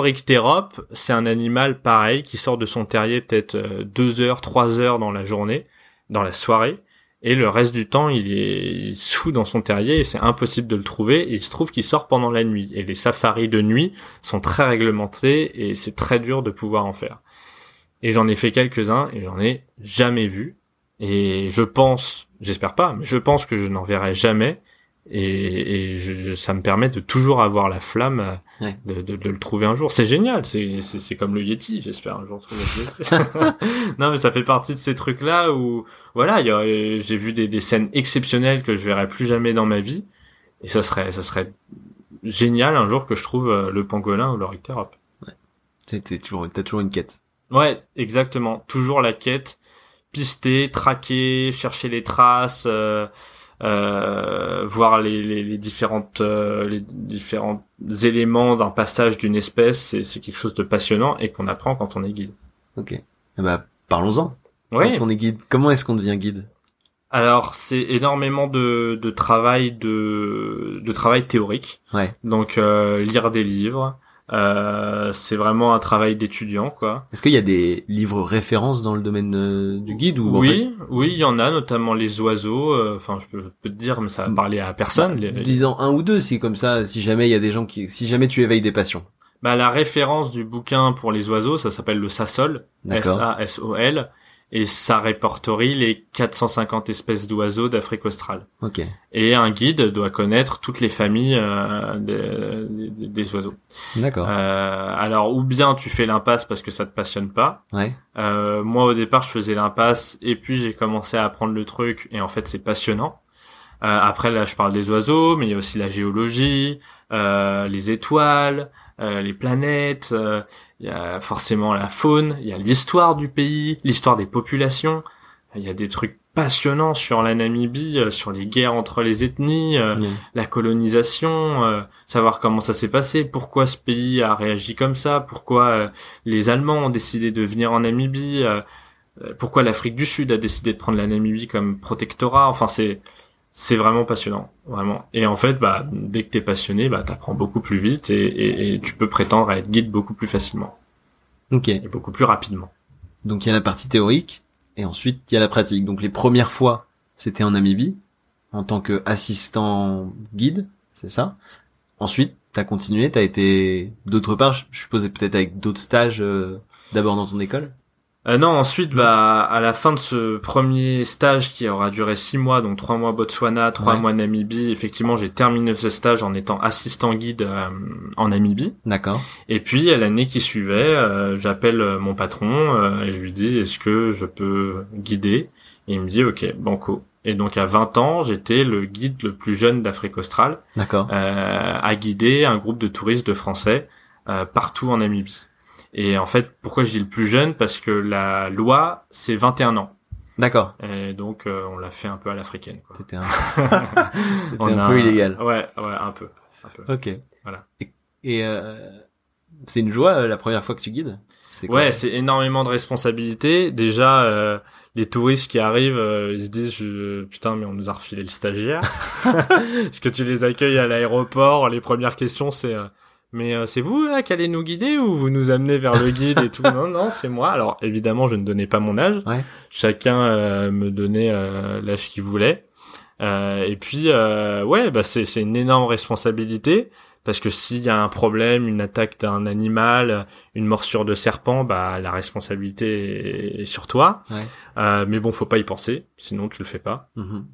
Speaker 1: c'est un animal pareil qui sort de son terrier peut-être euh, deux heures, trois heures dans la journée, dans la soirée, et le reste du temps il est sous dans son terrier et c'est impossible de le trouver. Et il se trouve qu'il sort pendant la nuit. Et les safaris de nuit sont très réglementés et c'est très dur de pouvoir en faire. Et j'en ai fait quelques-uns et j'en ai jamais vu. Et je pense, j'espère pas, mais je pense que je n'en verrai jamais. Et, et je- ça me permet de toujours avoir la flamme
Speaker 2: Ouais.
Speaker 1: de, de- de le trouver un jour. C'est génial, c'est c'est- comme le Yeti, j'espère un jour trouver le Yeti. *laughs* non, mais ça fait partie de ces trucs-là où, voilà, j'ai vu des, des scènes exceptionnelles que je verrai plus jamais dans ma vie. Et ça serait, ça serait génial un jour que je trouve euh, le pangolin ou le rictérope.
Speaker 2: T'as t'as toujours, t'as toujours une quête.
Speaker 1: Ouais, exactement. Toujours la quête, pister, traquer, chercher les traces, euh, euh, voir les, les, les différentes euh, les différents éléments d'un passage d'une espèce. C'est c'est quelque chose de passionnant et qu'on apprend quand on est guide.
Speaker 2: Ok. Eh bah, parlons-en.
Speaker 1: Ouais.
Speaker 2: Quand on est guide, comment est-ce qu'on devient guide?
Speaker 1: Alors c'est énormément de, de travail de de travail théorique.
Speaker 2: Ouais.
Speaker 1: Donc euh, lire des livres, Euh, c'est vraiment un travail d'étudiant, quoi.
Speaker 2: Est-ce qu'il y a des livres références dans le domaine euh, du guide ou
Speaker 1: Oui, oui, il y en a, notamment les oiseaux. euh, Enfin, je peux, peux te dire, mais ça va parler à personne. Les-
Speaker 2: Disant un ou deux, si comme ça, si jamais il y a des gens qui, si jamais tu éveilles des passions.
Speaker 1: Bah, la référence du bouquin pour les oiseaux, ça s'appelle le Sassol. S-A-S-O-L, et ça répertorie les 450 espèces d'oiseaux d'Afrique australe.
Speaker 2: Ok.
Speaker 1: Et un guide doit connaître toutes les familles euh, des, des- des oiseaux.
Speaker 2: D'accord.
Speaker 1: Euh, alors, ou bien tu fais l'impasse parce que ça te passionne pas.
Speaker 2: Ouais.
Speaker 1: Euh, moi, au départ, je faisais l'impasse, et puis j'ai commencé à apprendre le truc, et en fait, c'est passionnant. Euh, après, là, je parle des oiseaux, mais il y a aussi la géologie, euh, les étoiles, les planètes, euh, il y a forcément la faune, il y a l'histoire du pays, l'histoire des populations. Il y a des trucs passionnants sur la Namibie, euh, sur les guerres entre les ethnies, euh, la colonisation, euh, savoir comment ça s'est passé, pourquoi ce pays a réagi comme ça, pourquoi euh, les Allemands ont décidé de venir en Namibie, euh, euh, pourquoi l'Afrique du Sud a décidé de prendre la Namibie comme protectorat. Enfin, c'est c'est vraiment passionnant, vraiment. Et en fait, bah, dès que t'es passionné, bah, t'apprends beaucoup plus vite et, et, et tu peux prétendre à être guide beaucoup plus facilement
Speaker 2: Ok.
Speaker 1: et beaucoup plus rapidement.
Speaker 2: Donc il y a la partie théorique et ensuite il y a la pratique. Donc les premières fois, c'était en Namibie en tant que assistant guide, c'est ça. Ensuite, t'as continué, t'as été d'autre part, je je suppose peut-être avec d'autres stages euh, d'abord dans ton école?
Speaker 1: Euh, non, ensuite, bah, à la fin de ce premier stage qui aura duré six mois, donc trois mois Botswana, trois
Speaker 2: Ouais.
Speaker 1: mois Namibie, effectivement, j'ai terminé ce stage en étant assistant guide euh, en Namibie.
Speaker 2: D'accord.
Speaker 1: Et puis, à l'année qui suivait, euh, j'appelle euh, mon patron euh, et je lui dis, est-ce que je peux guider? Et il me dit, ok, banco. Et donc, à 20 ans, j'étais le guide le plus jeune d'Afrique australe
Speaker 2: D'accord.
Speaker 1: euh, à guider un groupe de touristes de Français euh, partout en Namibie. Et en fait, pourquoi je dis le plus jeune? Parce que la loi, c'est 21 ans.
Speaker 2: D'accord.
Speaker 1: Et donc, euh, on l'a fait un peu à l'africaine.
Speaker 2: T'étais un, *laughs* un
Speaker 1: a-
Speaker 2: peu illégal.
Speaker 1: Ouais, ouais, un peu. Un peu.
Speaker 2: Ok.
Speaker 1: Voilà.
Speaker 2: Et, et, euh, c'est une joie euh, la première fois que tu guides? C'est
Speaker 1: Ouais, c'est énormément de responsabilités. Déjà, euh, les touristes qui arrivent, euh, ils se disent je- putain, mais on nous a refilé le stagiaire. *laughs* *laughs* Parce que tu les accueilles à l'aéroport, les premières questions c'est euh, mais euh, c'est vous là qui allez nous guider ou vous nous amenez vers le guide et tout *laughs* Non, non, c'est moi. Alors évidemment, je ne donnais pas mon âge.
Speaker 2: Ouais.
Speaker 1: Chacun euh, me donnait euh, l'âge qu'il voulait. Euh, et puis euh, ouais, bah c'est c'est une énorme responsabilité parce que s'il y a un problème, une attaque d'un animal, une morsure de serpent, bah la responsabilité est- est sur toi.
Speaker 2: Ouais.
Speaker 1: Euh, mais bon, faut pas y penser, sinon tu le fais pas.
Speaker 2: Mhm.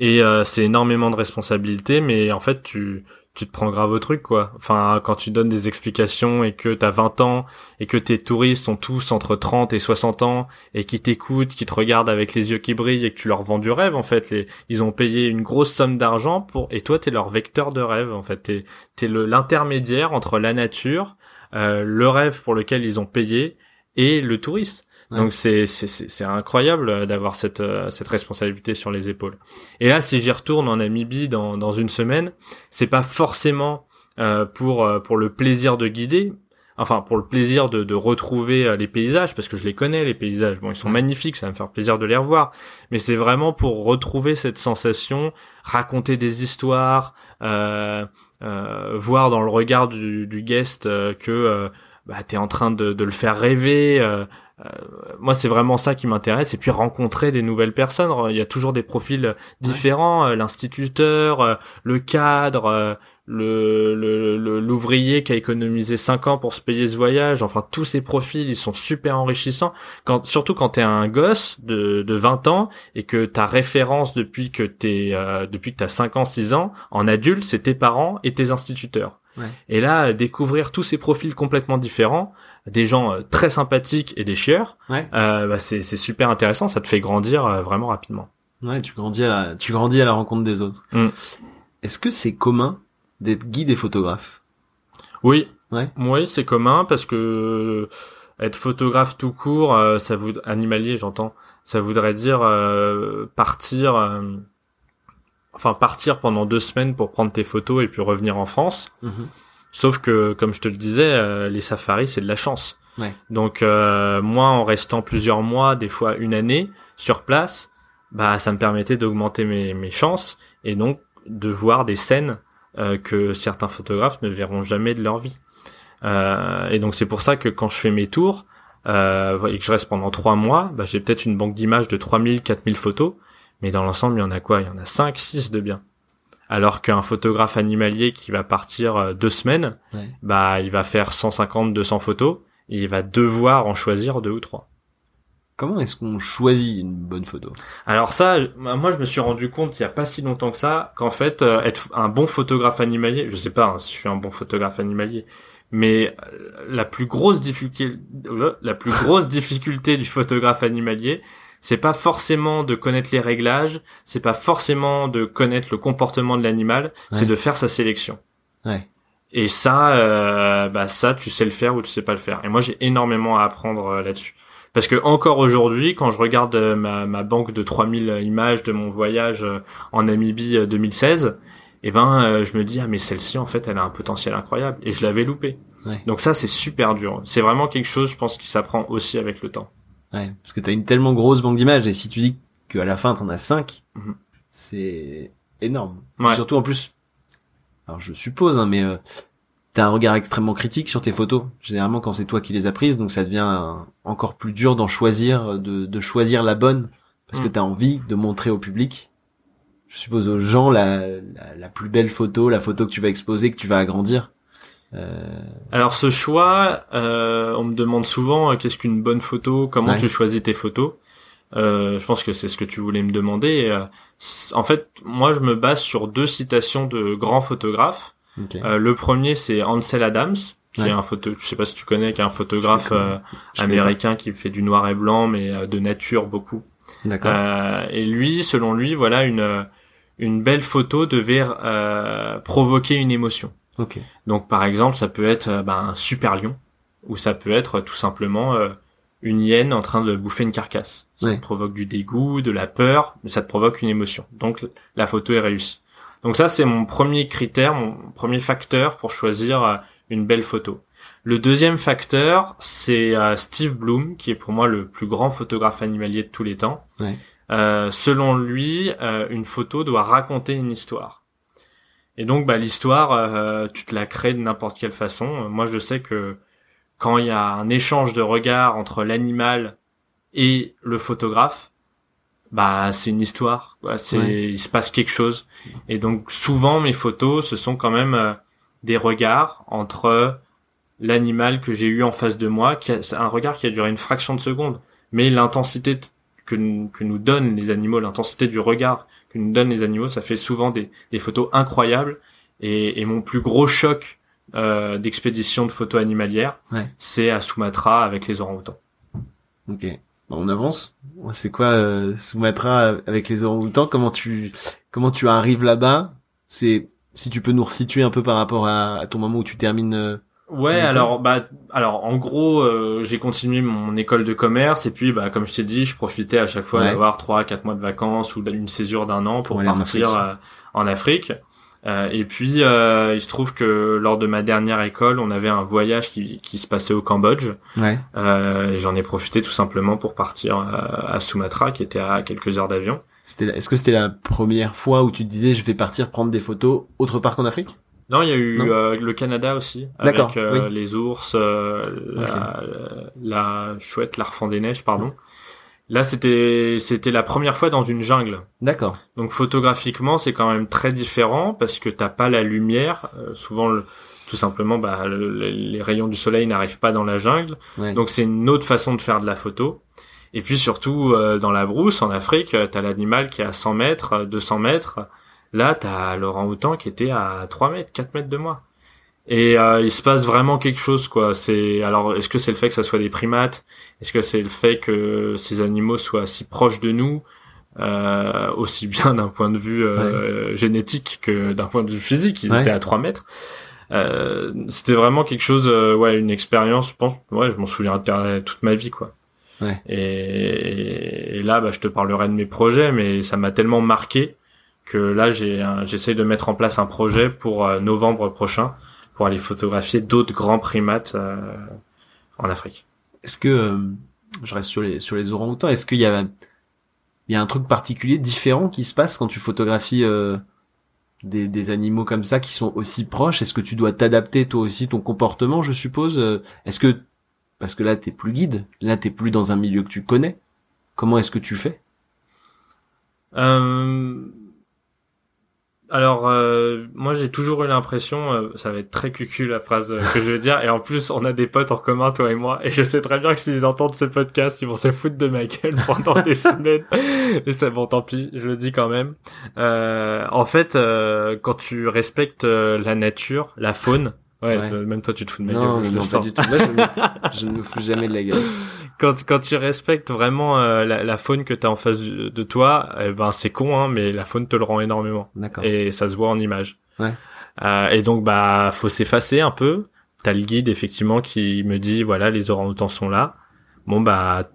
Speaker 1: Et euh, c'est énormément de responsabilités, mais en fait tu tu te prends grave au truc quoi. Enfin, quand tu donnes des explications et que t'as 20 ans et que tes touristes sont tous entre 30 et 60 ans et qui t'écoutent, qui te regardent avec les yeux qui brillent et que tu leur vends du rêve en fait. Les, ils ont payé une grosse somme d'argent pour et toi t'es leur vecteur de rêve en fait. T'es t'es l'intermédiaire entre la nature, euh, le rêve pour lequel ils ont payé et le touriste.
Speaker 2: Ouais.
Speaker 1: Donc c'est c'est incroyable d'avoir cette euh, cette responsabilité sur les épaules. Et là, si j'y retourne en Namibie dans dans une semaine, c'est pas forcément euh, pour euh, pour le plaisir de guider, enfin pour le plaisir de de retrouver euh, les paysages parce que je les connais les paysages. Bon, ils sont magnifiques, ça va me faire plaisir de les revoir, mais c'est vraiment pour retrouver cette sensation, raconter des histoires, euh, euh, voir dans le regard du, du guest euh, que bah, t'es en train de, de le faire rêver. Euh, moi, c'est vraiment ça qui m'intéresse. Et puis rencontrer des nouvelles personnes. Il y a toujours des profils différents. euh, L'instituteur, euh, le cadre, le le- le- l'ouvrier qui a économisé 5 ans pour se payer ce voyage. Enfin, tous ces profils, ils sont super enrichissants. Quand, surtout quand t'es un gosse de, de 20 ans et que ta référence depuis que t'es euh, depuis que t'as 5 ans, 6 ans, en adulte, c'est tes parents et tes instituteurs.
Speaker 2: Ouais.
Speaker 1: Et là, découvrir tous ces profils complètement différents, des gens euh, très sympathiques et des chieurs,
Speaker 2: Ouais.
Speaker 1: euh, bah, c'est super intéressant. Ça te fait grandir euh, vraiment rapidement.
Speaker 2: Ouais, tu grandis à la, tu grandis à la rencontre des autres.
Speaker 1: Mm.
Speaker 2: Est-ce que c'est commun d'être guide et photographe?
Speaker 1: Oui.
Speaker 2: Ouais.
Speaker 1: Oui, c'est commun parce que être photographe tout court, ça vous animalier, j'entends, ça voudrait dire euh, partir, euh, enfin partir pendant deux semaines pour prendre tes photos et puis revenir en France.
Speaker 2: Mhm.
Speaker 1: Sauf que, comme je te le disais, euh, les safaris, c'est de la chance.
Speaker 2: Ouais.
Speaker 1: Donc, euh, moi, en restant plusieurs mois, des fois une année, sur place, bah, ça me permettait d'augmenter mes, mes chances et donc de voir des scènes euh, que certains photographes ne verront jamais de leur vie. Euh, et donc c'est pour ça que quand je fais mes tours euh, et que je reste pendant trois mois, bah, j'ai peut-être une banque d'images de 3000, 4000 photos, mais dans l'ensemble, il y en a quoi? Il y en a 5, 6 de bien. Alors qu'un photographe animalier qui va partir euh, deux semaines,
Speaker 2: Ouais.
Speaker 1: bah il va faire 150, 200 photos, et il va devoir en choisir deux ou trois.
Speaker 2: Comment est-ce qu'on choisit une bonne photo?
Speaker 1: Alors ça, moi je me suis rendu compte il y a pas si longtemps que ça qu'en fait euh, être un bon photographe animalier, je sais pas hein, si je suis un bon photographe animalier, mais euh, la plus grosse difficulté, la plus grosse *laughs* difficulté du photographe animalier, c'est pas forcément de connaître les réglages, c'est pas forcément de connaître le comportement de l'animal, c'est de faire sa sélection.
Speaker 2: Ouais.
Speaker 1: Et ça, euh, bah ça, tu sais le faire ou tu sais pas le faire. Et moi, j'ai énormément à apprendre euh, là-dessus. Parce que encore aujourd'hui, quand je regarde euh, ma, ma banque de 3000 images de mon voyage euh, en Namibie euh, 2016, eh ben, je me dis ah mais celle-ci en fait, elle a un potentiel incroyable et je l'avais loupé.
Speaker 2: Ouais.
Speaker 1: Donc ça, c'est super dur. C'est vraiment quelque chose, je pense, qui s'apprend aussi avec le temps.
Speaker 2: Ouais, parce que t'as une tellement grosse banque d'images et si tu dis qu'à la fin t'en as 5,
Speaker 1: Mhm.
Speaker 2: c'est énorme.
Speaker 1: Ouais.
Speaker 2: Surtout en plus, alors je suppose, hein, mais euh, t'as un regard extrêmement critique sur tes photos. Généralement quand c'est toi qui les as prises, donc ça devient encore plus dur d'en choisir, de, de choisir la bonne, parce que
Speaker 1: Mm.
Speaker 2: t'as envie de montrer au public. Je suppose aux gens la, la, la plus belle photo, la photo que tu vas exposer, que tu vas agrandir. Euh,
Speaker 1: Alors ce choix, euh, on me demande souvent euh, qu'est-ce qu'une bonne photo, comment
Speaker 2: Ouais.
Speaker 1: tu choisis tes photos? Euh, je pense que c'est ce que tu voulais me demander. Et, euh, en fait, moi je me base sur deux citations de grands photographes. Euh, le premier c'est Ansel Adams, qui
Speaker 2: Ouais.
Speaker 1: est un photo, je sais pas si tu connais, qui est un photographe américain qui fait du noir et blanc, mais de nature beaucoup.
Speaker 2: D'accord.
Speaker 1: Et lui, selon lui, voilà une une belle photo devait provoquer une émotion.
Speaker 2: Ok.
Speaker 1: Donc par exemple, ça peut être euh, ben, un super lion, ou ça peut être euh, tout simplement euh, une hyène en train de bouffer une carcasse. Ça
Speaker 2: Ouais.
Speaker 1: te provoque du dégoût, de la peur, mais ça te provoque une émotion. Donc la photo est réussie. Donc ça c'est mon premier critère, mon premier facteur pour choisir une belle photo. Le deuxième facteur, c'est Steve Bloom, qui est pour moi le plus grand photographe animalier de tous les temps.
Speaker 2: Ouais.
Speaker 1: Euh, selon lui, euh, une photo doit raconter une histoire. Et donc, bah, l'histoire, euh, tu te la crées de n'importe quelle façon. Moi, je sais que quand il y a un échange de regards entre l'animal et le photographe, bah, c'est une histoire. quoi. C'est,
Speaker 2: Ouais.
Speaker 1: il se passe quelque chose. Et donc, souvent, mes photos, ce sont quand même euh, des regards entre l'animal que j'ai eu en face de moi, qui a- c'est un regard qui a duré une fraction de seconde, mais l'intensité que, que nous donnent les animaux, l'intensité du regard que nous donnent les animaux, ça fait souvent des, des photos incroyables. Et, et mon plus gros choc euh, d'expédition de photos animalières,
Speaker 2: Ouais.
Speaker 1: c'est à Sumatra avec les orang-outans.
Speaker 2: Ok. Bon, on avance. C'est quoi euh, Sumatra avec les orang-outans? Comment tu comment tu arrives là-bas? C'est si tu peux nous resituer un peu par rapport à, à ton moment où tu termines.
Speaker 1: Ouais, alors bah alors en gros euh, j'ai continué mon école de commerce et puis bah comme je t'ai dit, je profitais à chaque fois
Speaker 2: Ouais.
Speaker 1: d'avoir trois quatre mois de vacances ou une césure d'un an pour
Speaker 2: en
Speaker 1: partir
Speaker 2: Afrique.
Speaker 1: euh, en Afrique. Euh, et puis euh, il se trouve que lors de ma dernière école, on avait un voyage qui, qui se passait au Cambodge.
Speaker 2: Ouais.
Speaker 1: Euh, et j'en ai profité tout simplement pour partir euh, à Sumatra, qui était à quelques heures d'avion.
Speaker 2: C'était. Est-ce que c'était la première fois où tu te disais je vais partir prendre des photos autre part qu'en Afrique?
Speaker 1: Non, il y a eu euh, le Canada aussi, avec euh,
Speaker 2: oui.
Speaker 1: les ours, euh, la, la chouette, l'arfan des neiges, pardon. Là, c'était c'était la première fois dans une jungle.
Speaker 2: D'accord.
Speaker 1: Donc photographiquement, c'est quand même très différent parce que t'as pas la lumière. Euh, souvent, le- tout simplement, bah, le- le- les rayons du soleil n'arrivent pas dans la jungle.
Speaker 2: Ouais.
Speaker 1: Donc c'est une autre façon de faire de la photo. Et puis surtout euh, dans la brousse en Afrique, euh, t'as l'animal qui est à 100 mètres, euh, 200 mètres. Là, t'as l'orang-outan qui était à 3 mètres, 4 mètres de moi. Et euh, il se passe vraiment quelque chose, quoi. C'est alors, est-ce que c'est le fait que ça soit des primates? Est-ce que c'est le fait que ces animaux soient si proches de nous, euh, aussi bien d'un point de vue euh, génétique que d'un point de vue physique? Ils
Speaker 2: Ouais.
Speaker 1: étaient à 3 mètres. Euh, c'était vraiment quelque chose, euh, ouais, une expérience. Je pense, ouais, je m'en souviendrai toute ma vie, quoi.
Speaker 2: Ouais.
Speaker 1: Et, et là, bah, je te parlerai de mes projets, mais ça m'a tellement marqué que là, j'essaye de mettre en place un projet pour euh, novembre prochain pour aller photographier d'autres grands primates euh, en Afrique.
Speaker 2: Est-ce que euh, je reste sur les sur les orang-outans Est-ce qu'il y a il y a un truc particulier différent qui se passe quand tu photographies euh, des, des animaux comme ça qui sont aussi proches? Est-ce que tu dois t'adapter toi aussi ton comportement, je suppose? Est-ce que parce que là t'es plus guide, là t'es plus dans un milieu que tu connais. Comment est-ce que tu fais?
Speaker 1: Euh, alors, euh, moi j'ai toujours eu l'impression, euh, ça va être très cucu la phrase euh, que je vais dire, et en plus on a des potes en commun, toi et moi, et je sais très bien que s'ils entendent ce podcast, ils vont se foutre de ma gueule *laughs* pendant des semaines. Et c'est bon, tant pis, je le dis quand même. en fait, quand tu respectes la nature, la faune, Ouais, même toi tu te fous de ma
Speaker 2: non,
Speaker 1: gueule.
Speaker 2: Non, pas du tout. Moi, je, me, *laughs* je ne me fous jamais de la gueule.
Speaker 1: Quand, quand tu respectes vraiment euh, la, la, faune que tu as en face de, toi, eh ben c'est con, hein, mais la faune te le rend énormément.
Speaker 2: D'accord.
Speaker 1: Et ça se voit en image.
Speaker 2: Ouais.
Speaker 1: Euh, et donc bah faut s'effacer un peu. T'as le guide effectivement qui me dit voilà les orang-outans sont là. Bon bah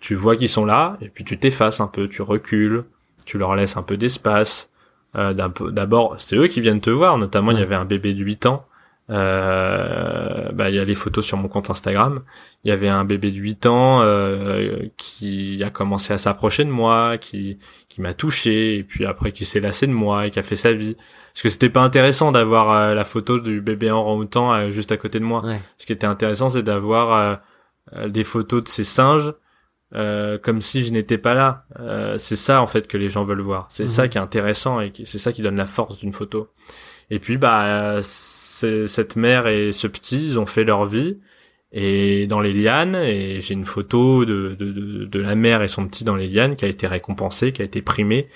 Speaker 1: tu vois qu'ils sont là et puis tu t'effaces un peu, tu recules, tu leur laisses un peu d'espace. Euh, D'abord c'est eux qui viennent te voir. Notamment il y avait un bébé de 8 ans euh, bah, il y a les photos sur mon compte Instagram. Il y avait un bébé de 8 ans euh, qui a commencé à s'approcher de moi, qui qui m'a touché, et puis après qui s'est lassé de moi et qui a fait sa vie. Parce que c'était pas intéressant d'avoir euh, la photo du bébé en orang-outan euh, juste à côté de moi. Ce qui était intéressant, c'est d'avoir des photos de ces singes comme si je n'étais pas là. c'est ça en fait que les gens veulent voir. C'est ça mhm. qui est intéressant et c'est ça qui donne la force d'une photo. Et puis bah cette mère et ce petit, ils ont fait leur vie et dans les lianes et j'ai une photo de, de, de, la mère et son petit dans les lianes qui a été récompensée, qui a été primée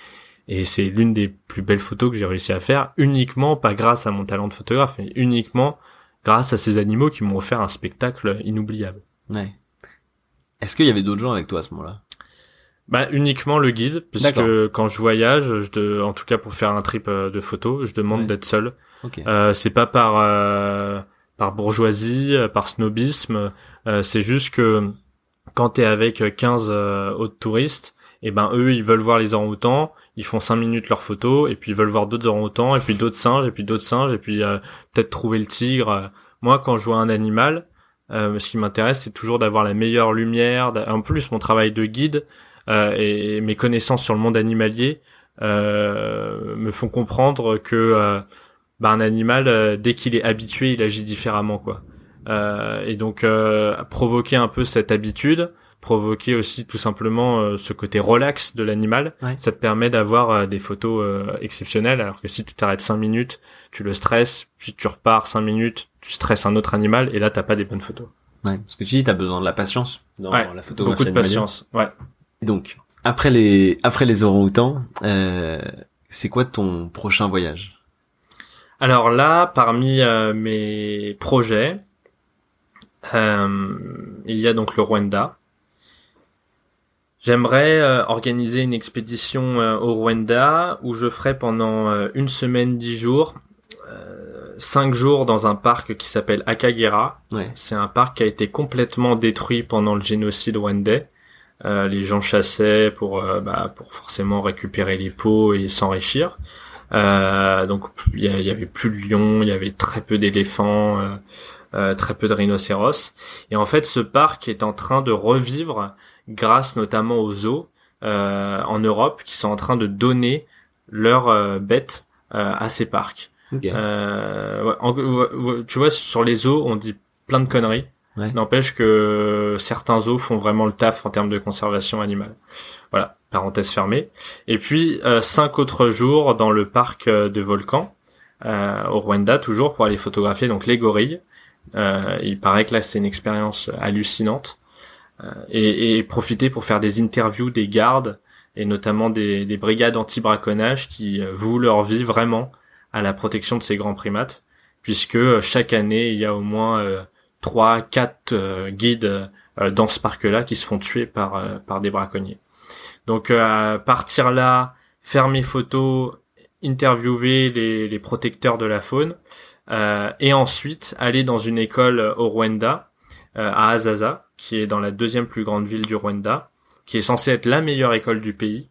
Speaker 1: et c'est l'une des plus belles photos que j'ai réussi à faire uniquement pas grâce à mon talent de photographe mais uniquement grâce à ces animaux qui m'ont offert un spectacle inoubliable.
Speaker 2: Ouais. Est-ce qu'il y avait d'autres gens avec toi à ce moment-là?
Speaker 1: Bah uniquement le guide puisque quand je voyage, je en tout cas pour faire un trip euh, de photos, je demande d'être seul. Euh, c'est pas par euh, par bourgeoisie, euh, par snobisme, euh, c'est juste que quand t'es avec 15 autres touristes, et eh ben eux ils veulent voir les orang-outans, ils font 5 minutes leurs photos et puis ils veulent voir d'autres orang-outans et puis d'autres singes et puis d'autres singes et puis peut-être trouver le tigre. Moi quand je vois un animal, ce qui m'intéresse c'est toujours d'avoir la meilleure lumière. En plus mon travail de guide et mes connaissances sur le monde animalier me font comprendre que bah, un animal euh, dès qu'il est habitué il agit différemment quoi. Euh, et donc euh, provoquer un peu cette habitude provoquer aussi tout simplement ce côté relax de l'animal ça te permet d'avoir des photos exceptionnelles. Alors que si tu t'arrêtes cinq minutes tu le stresses puis tu repars cinq minutes tu stresses un autre animal et là t'as pas des bonnes photos.
Speaker 2: Ouais. Parce que tu dis t'as besoin de la patience dans la photographie
Speaker 1: beaucoup de patience. Ouais.
Speaker 2: Donc après les après les orang-outans c'est quoi ton prochain voyage?
Speaker 1: Alors là, parmi euh, mes projets, euh, il y a donc le Rwanda. J'aimerais euh, organiser une expédition au Rwanda où je ferai pendant une semaine, dix jours, cinq jours dans un parc qui s'appelle Akagera. C'est un parc qui a été complètement détruit pendant le génocide rwandais. les gens chassaient pour, bah, pour forcément récupérer les peaux et s'enrichir. Euh, donc il y, avait plus de lions, il y avait très peu d'éléphants, euh, euh, très peu de rhinocéros. Et en fait, ce parc est en train de revivre grâce notamment aux zoos en Europe qui sont en train de donner leurs bêtes à ces parcs. tu vois, sur les zoos, on dit plein de conneries. N'empêche que certains zoos font vraiment le taf en termes de conservation animale. Voilà parenthèse fermée. Et puis euh, cinq autres jours dans le parc euh, de volcans euh, au Rwanda toujours pour aller photographier donc les gorilles. il paraît que là c'est une expérience hallucinante et, profiter pour faire des interviews des gardes et notamment des, des brigades anti-braconnage qui vouent leur vie vraiment à la protection de ces grands primates puisque chaque année il y a au moins trois, quatre guides dans ce parc-là qui se font tuer par par des braconniers. Donc euh, partir là, faire mes photos, interviewer les, les protecteurs de la faune, euh, et ensuite aller dans une école au Rwanda, euh, à Azaza, qui est dans la deuxième plus grande ville du Rwanda, qui est censée être la meilleure école du pays.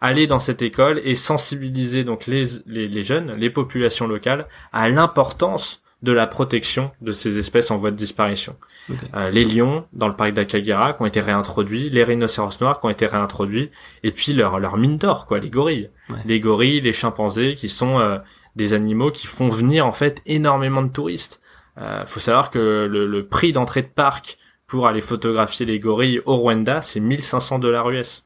Speaker 1: Aller dans cette école et sensibiliser donc les, les, les jeunes, les populations locales, à l'importance de la protection de ces espèces en voie de disparition. Euh, les lions dans le parc d'Akagera qui ont été réintroduits, les rhinocéros noirs qui ont été réintroduits, et puis leur, leur mine d'or, quoi, les gorilles. Les gorilles, les chimpanzés qui sont euh, des animaux qui font venir en fait énormément de touristes. Euh, faut savoir que le, le prix d'entrée de parc pour aller photographier les gorilles au Rwanda, c'est 1500 dollars US.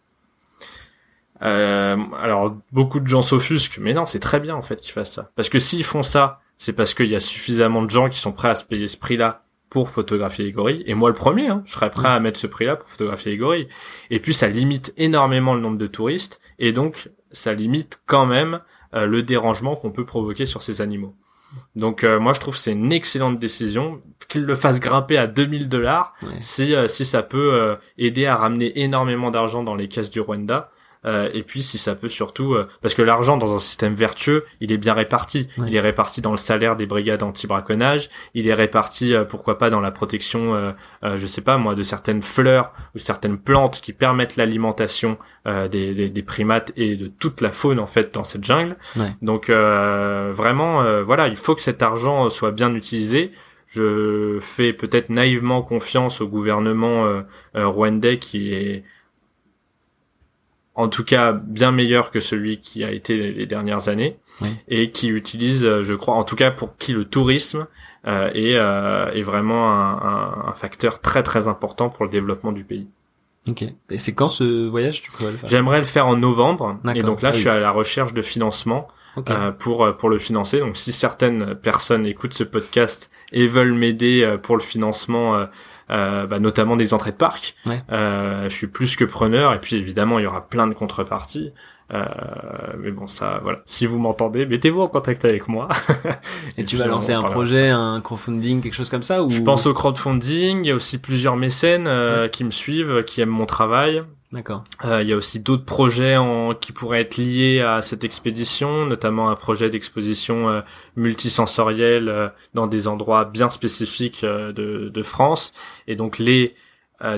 Speaker 1: Euh, alors beaucoup de gens s'offusquent, mais non, c'est très bien en fait qu'ils fassent ça. Parce que s'ils font ça, c'est parce qu'il y a suffisamment de gens qui sont prêts à se payer ce prix-là pour photographier les gorilles. Et moi le premier, hein, je serais prêt à mettre ce prix-là pour photographier les gorilles. Et puis ça limite énormément le nombre de touristes, et donc ça limite quand même euh, le dérangement qu'on peut provoquer sur ces animaux. Donc euh, moi je trouve que c'est une excellente décision qu'il le fasse grimper à 2000 dollars si euh, si ça peut aider à ramener énormément d'argent dans les caisses du Rwanda euh, et puis si ça peut surtout euh, parce que l'argent dans un système vertueux il est bien réparti. Il est réparti dans le salaire des brigades anti-braconnage. Il est réparti euh, pourquoi pas dans la protection je sais pas moi de certaines fleurs ou certaines plantes qui permettent l'alimentation des, des, des, primates et de toute la faune en fait dans cette jungle. Donc vraiment voilà il faut que cet argent soit bien utilisé. Je fais peut-être naïvement confiance au gouvernement rwandais qui est en tout cas bien meilleur que celui qui a été les dernières années et qui utilise, euh, je crois, en tout cas pour qui le tourisme euh, est, euh, est vraiment un, un, facteur très très important pour le développement du pays.
Speaker 2: Ok. Et c'est quand ce voyage tu pourrais le
Speaker 1: faire? J'aimerais le faire en novembre. Et donc là, ah je suis à la recherche de financement. Euh, pour pour le financer. Donc si certaines personnes écoutent ce podcast et veulent m'aider pour le financement euh, bah, notamment des entrées de parc. Euh, je suis plus que preneur et puis évidemment il y aura plein de contreparties. Euh, mais bon, ça, voilà. Si vous m'entendez, mettez-vous en contact avec moi. *laughs*
Speaker 2: et, tu vas lancer un projet, un crowdfunding, quelque chose comme ça ou...
Speaker 1: Je pense au crowdfunding. Il y a aussi plusieurs mécènes euh, qui me suivent, qui aiment mon travail.
Speaker 2: D'accord.
Speaker 1: Euh, il y a aussi d'autres projets en, qui pourraient être liés à cette expédition, notamment un projet d'exposition euh, multisensorielle euh, dans des endroits bien spécifiques euh, de, de, France. Et donc les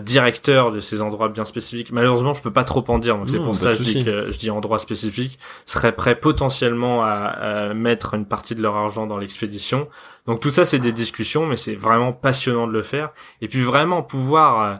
Speaker 1: directeurs de ces endroits bien spécifiques, malheureusement je peux pas trop en dire, donc c'est pour ça que je dis que je dis endroits spécifiques, seraient prêts potentiellement à, à, mettre une partie de leur argent dans l'expédition. Donc tout ça c'est des discussions, mais c'est vraiment passionnant de le faire. Et puis vraiment pouvoir euh,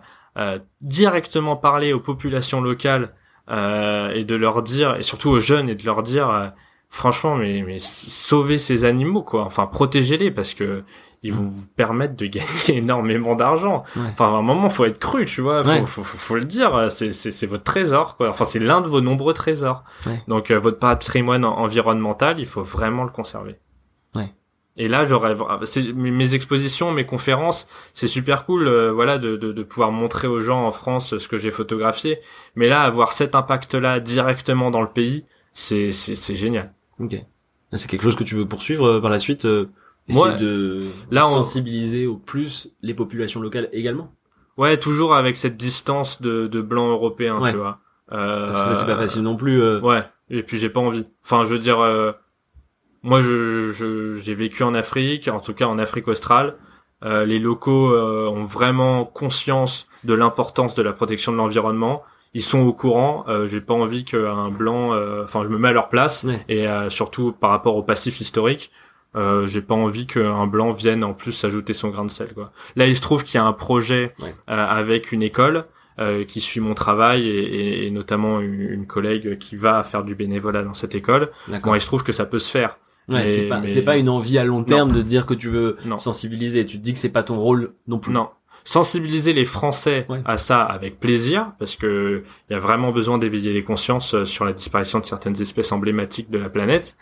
Speaker 1: directement parler aux populations locales euh, et de leur dire, et surtout aux jeunes, et de leur dire, euh, franchement, mais, mais sauvez ces animaux, quoi. Enfin, protégez-les parce que ils vont vous permettre de *laughs* gagner énormément d'argent. Enfin, à un moment, faut être cru, tu vois. Faut, faut, faut, le dire. C'est, c'est, c'est votre trésor, quoi. Enfin, c'est l'un de vos nombreux trésors. Donc, votre patrimoine environnemental, il faut vraiment le conserver. Et là, j'aurais mes expositions, mes conférences, c'est super cool, euh, voilà, de, de, de, pouvoir montrer aux gens en France ce que j'ai photographié. Mais là, avoir cet impact-là directement dans le pays, c'est c'est génial.
Speaker 2: Ok. C'est quelque chose que tu veux poursuivre euh, par la suite, euh, essayer de là, sensibiliser au plus les populations locales également?
Speaker 1: Ouais, toujours avec cette distance de, de blanc européen, tu vois.
Speaker 2: Euh, Parce que c'est pas facile non plus.
Speaker 1: Ouais. Et puis j'ai pas envie. Enfin, je veux dire moi, je, j'ai vécu en Afrique, en tout cas en Afrique australe. Euh, les locaux euh, ont vraiment conscience de l'importance de la protection de l'environnement. Ils sont au courant. Euh, j'ai pas envie qu'un blanc, euh, enfin, je me mets à leur place et surtout par rapport au passif historique. j'ai pas envie qu'un blanc vienne en plus ajouter son grain de sel. Quoi. Là, il se trouve qu'il y a un projet avec une école qui suit mon travail et, et notamment une, une, collègue qui va faire du bénévolat dans cette école. Bon, il se trouve que ça peut se faire.
Speaker 2: Ouais, c'est pas c'est pas une envie à long terme de dire que tu veux sensibiliser. Tu te dis que c'est pas ton rôle non plus.
Speaker 1: Non. Sensibiliser les Français à ça avec plaisir parce que il y a vraiment besoin d'éveiller les consciences euh, sur la disparition de certaines espèces emblématiques de la planète.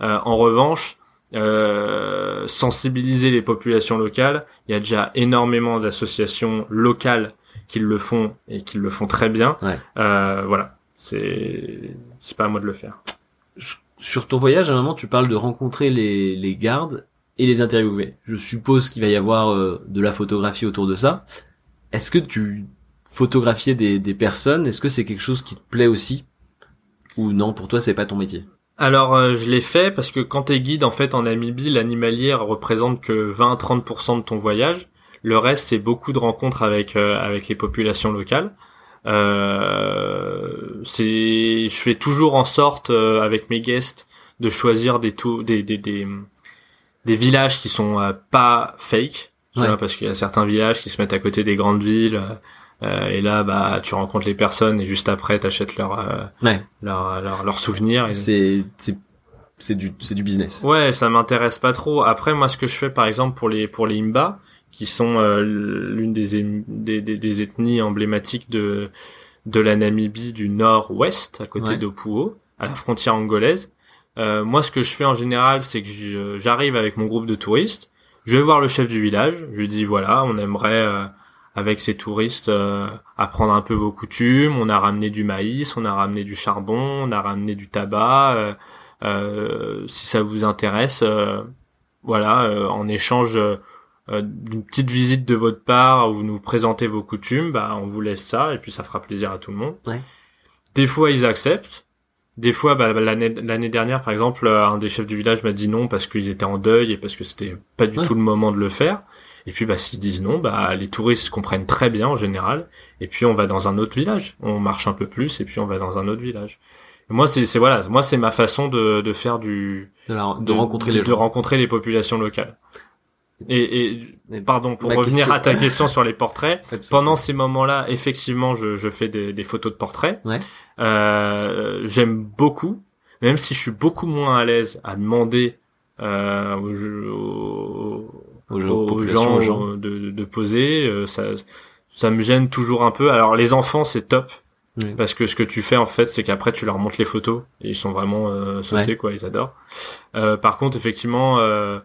Speaker 1: Euh, en revanche, euh, sensibiliser les populations locales, il y a déjà énormément d'associations locales qui le font et qui le font très bien. Euh, voilà, c'est c'est pas à moi de le faire.
Speaker 2: Je sur ton voyage, à un moment, tu parles de rencontrer les, gardes et les interviewer. Je suppose qu'il va y avoir euh, de la photographie autour de ça. Est-ce que tu photographiais des, personnes? Est-ce que c'est quelque chose qui te plaît aussi? Ou non, pour toi, c'est pas ton métier?
Speaker 1: Alors euh, je l'ai fait parce que quand t'es guide en fait en Namibie, l'animalier représente que 20-30% de ton voyage. Le reste c'est beaucoup de rencontres avec euh, avec les populations locales. Euh, c'est, je fais toujours en sorte euh, avec mes guests de choisir des, des, des, des, des villages qui sont euh, pas fake, parce qu'il y a certains villages qui se mettent à côté des grandes villes. Euh, et là, bah, tu rencontres les personnes et juste après, t'achètes leur, leur, leur, leur souvenir.
Speaker 2: C'est, c'est c'est du c'est du business.
Speaker 1: Ouais, ça m'intéresse pas trop. Après, moi, ce que je fais, par exemple, pour les pour les Imba, qui sont euh, l'une des, des, des, des, ethnies emblématiques de de la Namibie du nord-ouest, à côté d'Opuo, à la frontière angolaise. Euh, moi, ce que je fais en général, c'est que j'arrive avec mon groupe de touristes, je vais voir le chef du village, je lui dis voilà, on aimerait euh, avec ces touristes euh, apprendre un peu vos coutumes, on a ramené du maïs, on a ramené du charbon, on a ramené du tabac, si ça vous intéresse, voilà, en échange euh, d'une petite visite de votre part où vous nous présentez vos coutumes, bah on vous laisse ça et puis ça fera plaisir à tout le monde.
Speaker 2: Ouais.
Speaker 1: Des fois ils acceptent. Des fois, bah, l'année l'année dernière, par exemple, euh, un des chefs du village m'a dit non parce qu'ils étaient en deuil et parce que c'était pas du tout le moment de le faire. Et puis, bah, s'ils disent non, bah, les touristes comprennent très bien en général. Et puis, on va dans un autre village. On marche un peu plus et puis on va dans un autre village. moi, c'est, c'est voilà, moi, c'est ma façon de, de faire du,
Speaker 2: de, rencontrer les
Speaker 1: de rencontrer les populations locales. Et, et pardon, pour revenir à ta *laughs* question sur les portraits, pendant ces moments-là, effectivement, je, je fais des, des, photos de portraits.
Speaker 2: Ouais.
Speaker 1: Euh, J'aime beaucoup, même si je suis beaucoup moins à l'aise à demander euh, aux, aux, gens, De, de, poser. Euh, ça, ça me gêne toujours un peu. Alors les enfants, c'est top. Parce que ce que tu fais en fait, c'est qu'après tu leur montres les photos et ils sont vraiment euh, saucés quoi, ils adorent. Euh, par contre, effectivement, euh,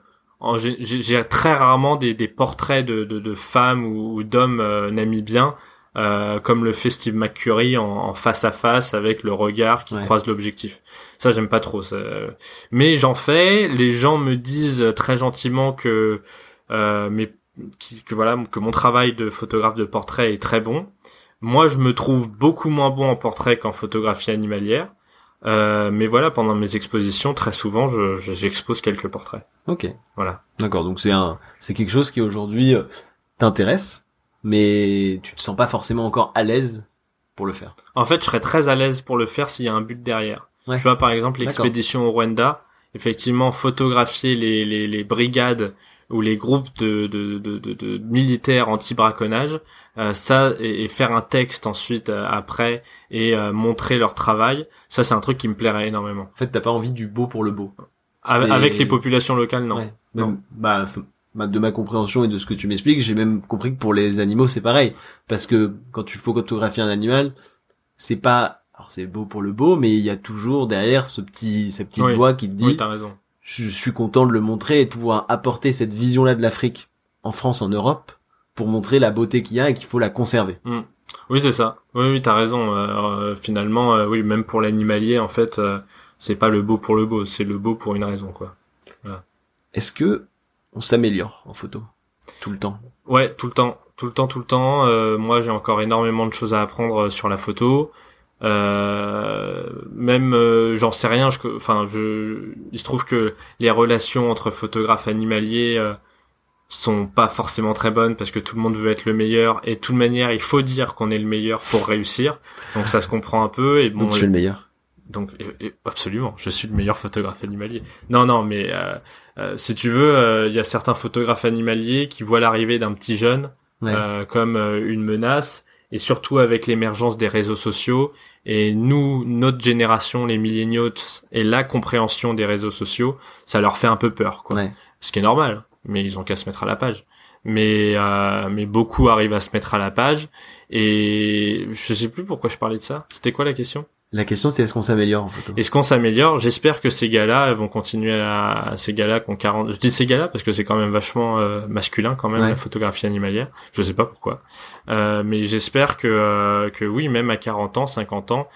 Speaker 1: j'ai très rarement des, des portraits de, de, de, femmes ou, d'hommes euh, namibiens euh, comme le fait Steve McCurry en, en, face à face avec le regard qui croise l'objectif. Ça j'aime pas trop. Ça. Mais j'en fais. Les gens me disent très gentiment que euh, mais que voilà que mon travail de photographe de portrait est très bon. Moi je me trouve beaucoup moins bon en portrait qu'en photographie animalière. Euh, mais voilà, pendant mes expositions, très souvent, j'expose je, quelques portraits.
Speaker 2: Ok.
Speaker 1: Voilà.
Speaker 2: D'accord. Donc c'est un, c'est quelque chose qui aujourd'hui euh, t'intéresse, mais tu te sens pas forcément encore à l'aise pour le faire.
Speaker 1: En fait, je serais très à l'aise pour le faire s'il y a un but derrière. Tu vois, par exemple, l'expédition au Rwanda, effectivement, photographier les, les, les brigades ou les groupes de, de, de, de, militaires anti-braconnage, euh, ça et, faire un texte ensuite euh, après et euh, montrer leur travail, ça c'est un truc qui me plairait énormément.
Speaker 2: En fait, t'as pas envie du beau pour le beau.
Speaker 1: Avec les populations locales, non.
Speaker 2: non. Bah, de ma compréhension et de ce que tu m'expliques, j'ai même compris que pour les animaux c'est pareil, parce que quand tu photographies un animal, c'est pas alors c'est beau pour le beau, mais il y a toujours derrière ce petit, ce petit doigt qui te dit,
Speaker 1: oui, as raison
Speaker 2: je suis content de le montrer et de pouvoir apporter cette vision-là de l'Afrique en France, en Europe, pour montrer la beauté qu'il y a et qu'il faut la conserver.
Speaker 1: Mm. Oui, c'est ça. Oui, oui, t'as raison. Euh, euh, finalement, euh, oui, même pour l'animalier, en fait, c'est pas le beau pour le beau, c'est le beau pour une raison, quoi.
Speaker 2: Est-ce que on s'améliore en photo tout le temps?
Speaker 1: Ouais, tout le temps, tout le temps, tout le temps. moi, j'ai encore énormément de choses à apprendre sur la photo. Euh, même euh, j'en sais rien je, enfin je il se trouve que les relations entre photographes animaliers euh, sont pas forcément très bonnes parce que tout le monde veut être le meilleur et de toute manière il faut dire qu'on est le meilleur pour réussir donc ça se comprend un peu et bon
Speaker 2: donc tu es le meilleur
Speaker 1: donc absolument je suis le meilleur photographe animalier non non mais si tu veux il y a certains photographes animaliers qui voient l'arrivée d'un petit jeune comme une menace et surtout avec l'émergence des réseaux sociaux et nous, notre génération, les milléniaux et la compréhension des réseaux sociaux, ça leur fait un peu peur, quoi. Ce qui est normal, mais ils ont qu'à se mettre à la page. Mais euh, mais beaucoup arrivent à se mettre à la page et je sais plus pourquoi je parlais de ça. C'était quoi la question?
Speaker 2: La question c'est est-ce qu'on s'améliore en photo
Speaker 1: Est-ce qu'on s'améliore? J'espère que ces gars-là vont continuer à ces gars-là qui ont 40 je dis ces gars-là parce que c'est quand même vachement euh, masculin quand même la photographie animalière. Je sais pas pourquoi. Euh, mais j'espère que euh, que oui, même à 40 ans, 50 ans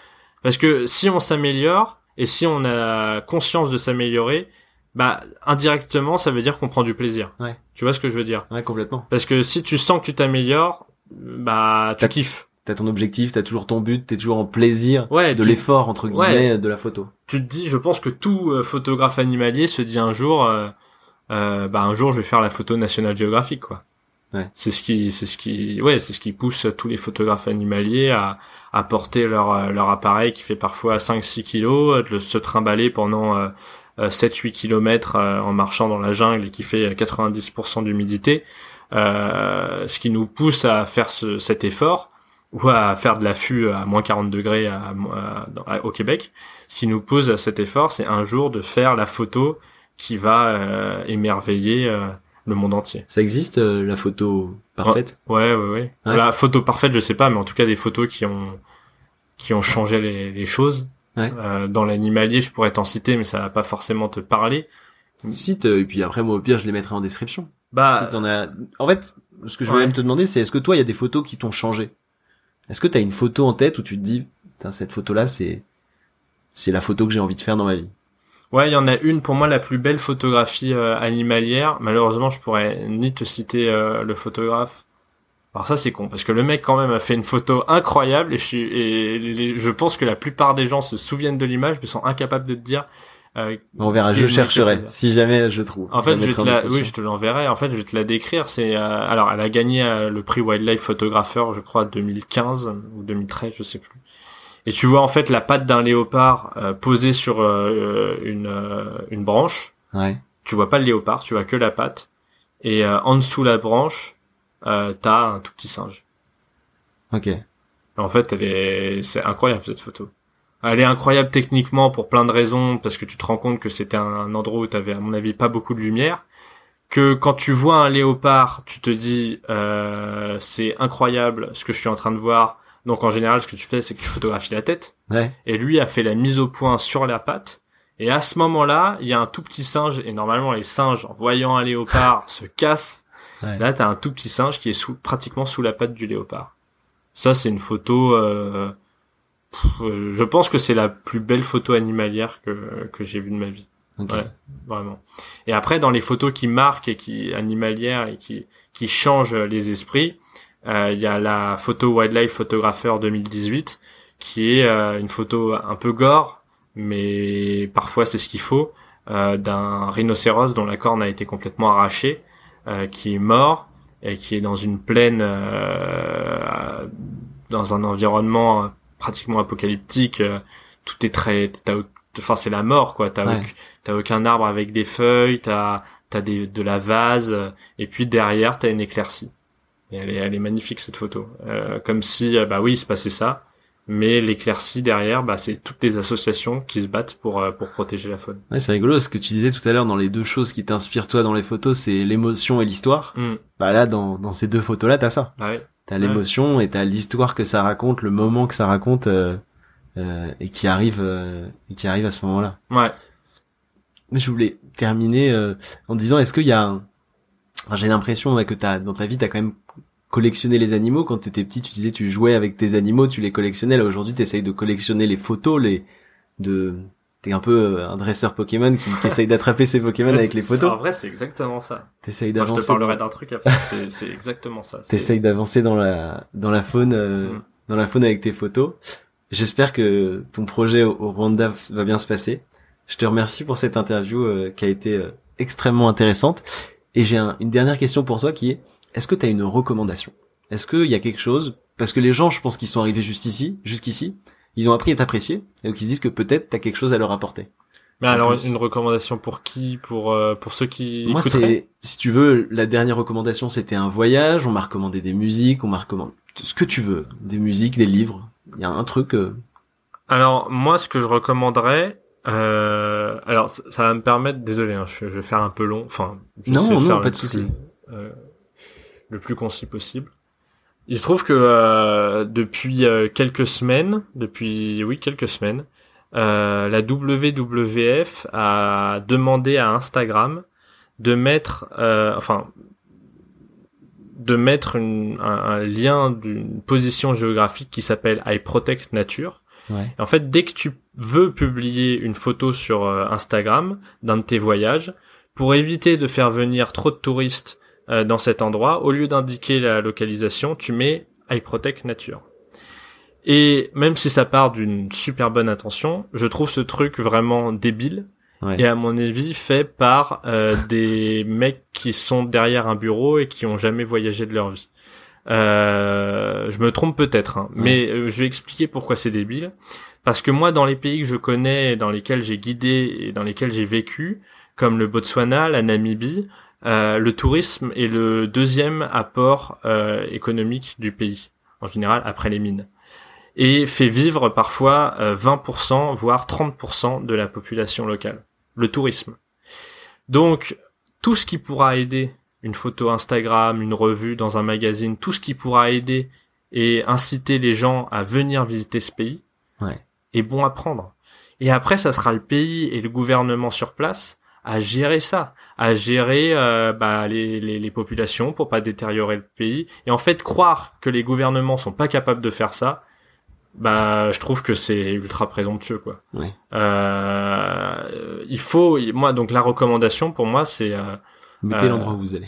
Speaker 1: parce que si on s'améliore et si on a conscience de s'améliorer, bah indirectement ça veut dire qu'on prend du plaisir.
Speaker 2: Ouais.
Speaker 1: Tu vois ce que je veux dire?
Speaker 2: Ouais, complètement.
Speaker 1: Parce que si tu sens que tu t'améliores, bah tu kiffes
Speaker 2: t'as ton objectif, t'as toujours ton but, t'es toujours en plaisir de l'effort entre guillemets de la photo.
Speaker 1: Tu te dis, je pense que tout euh, photographe animalier se dit un jour, euh, euh, bah un jour je vais faire la photo National Geographic quoi.
Speaker 2: Ouais.
Speaker 1: C'est ce qui, c'est ce qui, ouais, c'est ce qui pousse tous les photographes animaliers à, à porter leur leur appareil qui fait parfois 5-6 kilos, de se trimballer pendant 7-8 kilomètres en marchant dans la jungle et qui fait 90% d'humidité. ce qui nous pousse à faire ce, cet effort ou à faire de l'affût à moins 40 degrés à, au Québec. Ce qui nous pose cet effort, c'est un jour de faire la photo qui va euh, émerveiller euh, le monde entier.
Speaker 2: Ça existe euh, la photo parfaite?
Speaker 1: Ouais, ouais, ouais, La photo parfaite, je sais pas, mais en tout cas des photos qui ont qui ont changé les, les choses. dans l'animalier, je pourrais t'en citer, mais ça va pas forcément te parler.
Speaker 2: Cite et puis après moi au pire je les mettrai en description. Bah, si en as. En fait, ce que je voulais même te demander, c'est est-ce que toi il y a des photos qui t'ont changé? Est-ce que t'as une photo en tête où tu te dis, cette photo là c'est c'est la photo que j'ai envie de faire dans ma vie?
Speaker 1: Ouais, il y en a une pour moi la plus belle photographie euh, animalière. Malheureusement, je pourrais ni te citer euh, le photographe. Alors ça c'est con parce que le mec quand même a fait une photo incroyable et je suis et je pense que la plupart des gens se souviennent de l'image mais sont incapables de te dire.
Speaker 2: Euh, On verra, je chercherai si jamais je trouve.
Speaker 1: En fait, je, te la, oui, je te l'enverrai. En fait, je vais te la décrire. C'est alors elle a gagné le prix Wildlife Photographer, je crois 2015 ou 2013, je sais plus. Et tu vois en fait la patte d'un léopard euh, posée sur euh, une, euh, une branche.
Speaker 2: Ouais.
Speaker 1: Tu vois pas le léopard, tu vois que la patte. Et en dessous la branche, euh, t'as un tout petit singe.
Speaker 2: Ok.
Speaker 1: En fait, elle est, c'est incroyable cette photo. Elle est incroyable techniquement pour plein de raisons, parce que tu te rends compte que c'était un endroit où t'avais, à mon avis, pas beaucoup de lumière. Que quand tu vois un léopard, tu te dis, euh, c'est incroyable ce que je suis en train de voir donc en général, ce que tu fais, c'est que tu photographies la tête. Et lui a fait la mise au point sur la patte. Et à ce moment-là, il y a un tout petit singe. Et normalement, les singes, en voyant un léopard, *laughs* se cassent. Ouais. Là, t'as un tout petit singe qui est sous, pratiquement sous la patte du léopard. Ça, c'est une photo. Euh, je pense que c'est la plus belle photo animalière que que j'ai vue de ma vie. Ouais, vraiment. Et après, dans les photos qui marquent et qui animalières et qui qui changent les esprits, euh, il y a la photo Wildlife Photographer 2018 qui est euh, une photo un peu gore, mais parfois c'est ce qu'il faut, euh, d'un rhinocéros dont la corne a été complètement arrachée, qui est mort et qui est dans une plaine, dans un environnement pratiquement apocalyptique. tout est très, enfin c'est la mort quoi. T'as t'as aucun arbre avec des feuilles, t'as t'as des de la vase et puis derrière t'as une éclaircie elle est, elle est magnifique cette photo. Euh, comme si, euh, bah oui, il se passait ça, mais l'éclaircie derrière, bah c'est toutes les associations qui se battent pour euh, pour protéger la faune.
Speaker 2: Ouais, c'est rigolo ce que tu disais tout à l'heure dans les deux choses qui t'inspirent toi dans les photos, c'est l'émotion et l'histoire. Mm. Bah là, dans dans ces deux photos là, t'as ça.
Speaker 1: Ah ouais.
Speaker 2: T'as l'émotion et t'as l'histoire que ça raconte, le moment que ça raconte euh, et qui arrive et qui arrive à ce moment-là.
Speaker 1: Ouais.
Speaker 2: Je voulais terminer en disant, est-ce qu'il y a un... j'ai l'impression que t'as dans ta vie t'as quand même collectionner les animaux. Quand tu étais petit, tu disais tu jouais avec tes animaux, tu les collectionnais. Là aujourd'hui, tu essayes de collectionner les photos, les de t'es un peu euh, un dresseur Pokémon qui, qui essaye d'attraper ses Pokémon avec les photos.
Speaker 1: En vrai, c'est exactement ça.
Speaker 2: T'essayes d'avancer.
Speaker 1: Je te parlerai d'un truc après. C'est *laughs* exactement ça.
Speaker 2: T'essayes d'avancer dans la dans la faune euh, mm. dans la faune avec tes photos. J'espère que ton projet au, Rwanda va bien se passer. Je te remercie pour cette interview euh, qui a été extrêmement intéressante. Et j'ai une dernière question pour toi qui est est-ce que tu as une recommandation? Est-ce qu'il y a quelque chose? Parce que les gens, je pense qu'ils sont arrivés juste ici, jusqu'ici, ils ont appris à t'apprécier, et donc ils se disent que peut-être tu as quelque chose à leur apporter.
Speaker 1: Mais alors une recommandation pour qui? Pour euh, pour ceux qui
Speaker 2: Moi c'est si tu veux la dernière recommandation c'était un voyage, on m'a recommandé des musiques, on m'a recommandé ce que tu veux, des musiques, des livres, il y a un truc euh,
Speaker 1: Alors moi ce que je recommanderais euh, alors ça, va me permettre désolé hein, je, vais faire un peu long. Enfin
Speaker 2: non non pas de souci
Speaker 1: le plus concis possible. Il se trouve que euh, depuis euh, quelques semaines, depuis oui quelques semaines, euh, la WWF a demandé à Instagram de mettre, enfin, de mettre un, lien d'une position géographique qui s'appelle I Protect Nature. en fait, dès que tu veux publier une photo sur Instagram d'un de tes voyages, pour éviter de faire venir trop de touristes euh, dans cet endroit, au lieu d'indiquer la localisation, tu mets iProtect Nature. Et même si ça part d'une super bonne intention, je trouve ce truc vraiment débile. Et à mon avis, fait par euh, *laughs* des mecs qui sont derrière un bureau et qui ont jamais voyagé de leur vie. Euh, je me trompe peut-être, hein, mais euh, je vais expliquer pourquoi c'est débile. Parce que moi, dans les pays que je connais, dans lesquels j'ai guidé et dans lesquels j'ai vécu, comme le Botswana, la Namibie, euh, le tourisme est le deuxième apport euh, économique du pays. en général après les mines, et fait vivre parfois 20%, voire 30% de la population locale, le tourisme. Donc, tout ce qui pourra aider une photo Instagram, une revue dans un magazine, tout ce qui pourra aider et inciter les gens à venir visiter ce pays
Speaker 2: Ouais.
Speaker 1: est bon à prendre. Et après, ça sera le pays et le gouvernement sur place à gérer ça, à gérer euh, bah, les, les, les populations pour pas détériorer le pays. Et en fait, croire que les gouvernements sont pas capables de faire ça, bah, je trouve que c'est ultra présomptueux, quoi.
Speaker 2: Ouais.
Speaker 1: Euh, il faut, moi, donc la recommandation pour moi, c'est euh,
Speaker 2: Mettez
Speaker 1: Euh,
Speaker 2: l'endroit où vous allez.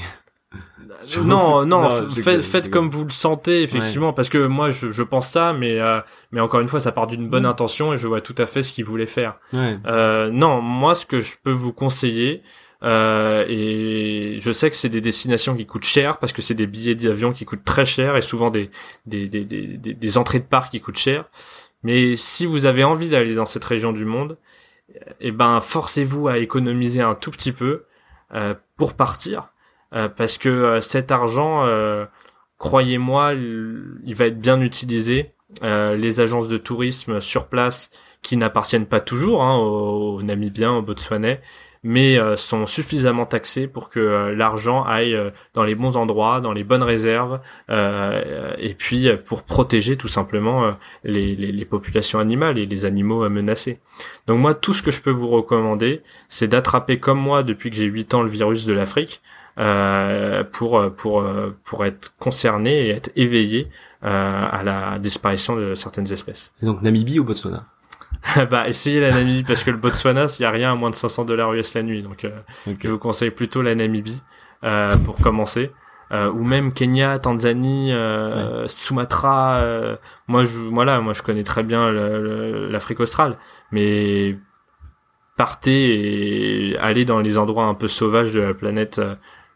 Speaker 1: Non, non, faites, faites comme vous le sentez, effectivement, parce que moi, je, je pense ça, mais euh, mais encore une fois, ça part d'une bonne
Speaker 2: Mm.
Speaker 1: intention et je vois tout à fait ce qu'il voulait faire.
Speaker 2: Ouais.
Speaker 1: Euh, non, moi, ce que je peux vous conseiller, euh, et je sais que c'est des destinations qui coûtent cher parce que c'est des billets d'avion qui coûtent très cher et souvent des des, des, des, des, entrées de parc qui coûtent cher. Mais si vous avez envie d'aller dans cette région du monde, eh ben forcez-vous à économiser un tout petit peu euh, pour partir parce que euh, cet argent, euh, croyez-moi, il va être bien utilisé. Euh, les agences de tourisme sur place qui n'appartiennent pas toujours hein, aux, Namibiens, aux Botswanais, mais euh, sont suffisamment taxés pour que euh, l'argent aille euh, dans les bons endroits, dans les bonnes réserves, euh, et puis euh, pour protéger tout simplement euh, les, les, les populations animales et les animaux euh, menacés. Donc moi, tout ce que je peux vous recommander, c'est d'attraper comme moi depuis que j'ai 8 ans le virus de l'Afrique, euh, pour pour pour être concerné et être éveillé euh, à la disparition de certaines espèces.
Speaker 2: Et donc Namibie ou Botswana? *laughs*
Speaker 1: Bah essayez la Namibie parce que le Botswana, il y a rien à moins de 500 dollars US la nuit, donc euh, je vous conseille plutôt la Namibie euh, pour commencer. Euh, ou même Kenya, Tanzanie, euh, Sumatra. euh, moi, je, voilà, moi je connais très bien l'Afrique australe, mais partez et allez dans les endroits un peu sauvages de la planète euh,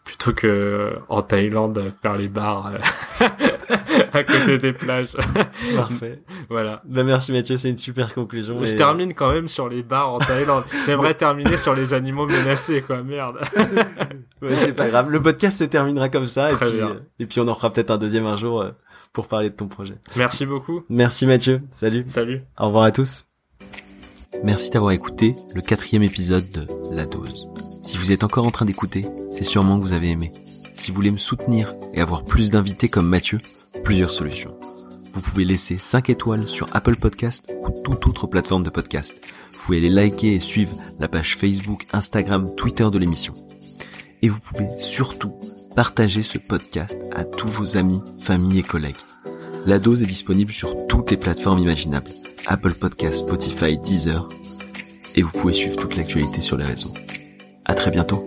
Speaker 1: plutôt que euh, en Thaïlande faire les bars euh, *laughs* à côté des plages. *laughs*
Speaker 2: Parfait.
Speaker 1: voilà.
Speaker 2: Bah merci Mathieu, c'est une super conclusion.
Speaker 1: Je
Speaker 2: et-
Speaker 1: termine quand même sur les bars en Thaïlande. *laughs* J'aimerais terminer sur les animaux menacés, quoi. Merde.
Speaker 2: Ouais, c'est pas grave. Le podcast se terminera comme ça et
Speaker 1: Très
Speaker 2: puis
Speaker 1: bien.
Speaker 2: euh, et puis on en fera peut-être un deuxième un jour euh, pour parler de ton projet.
Speaker 1: Merci beaucoup.
Speaker 2: Merci Mathieu. Salut.
Speaker 1: Salut.
Speaker 2: Au revoir à tous. Merci d'avoir écouté le quatrième épisode de La Dose. Si vous êtes encore en train d'écouter, c'est sûrement que vous avez aimé. Si vous voulez me soutenir et avoir plus d'invités comme Mathieu, plusieurs solutions. Vous pouvez laisser 5 étoiles sur Apple Podcast ou toute autre plateforme de podcast. Vous pouvez les liker et suivre la page Facebook, Instagram, Twitter de l'émission. Et vous pouvez surtout partager ce podcast à tous vos amis, familles et collègues. La dose est disponible sur toutes les plateformes imaginables. Apple Podcast, Spotify, Deezer. Et vous pouvez suivre toute l'actualité sur les réseaux. À très bientôt.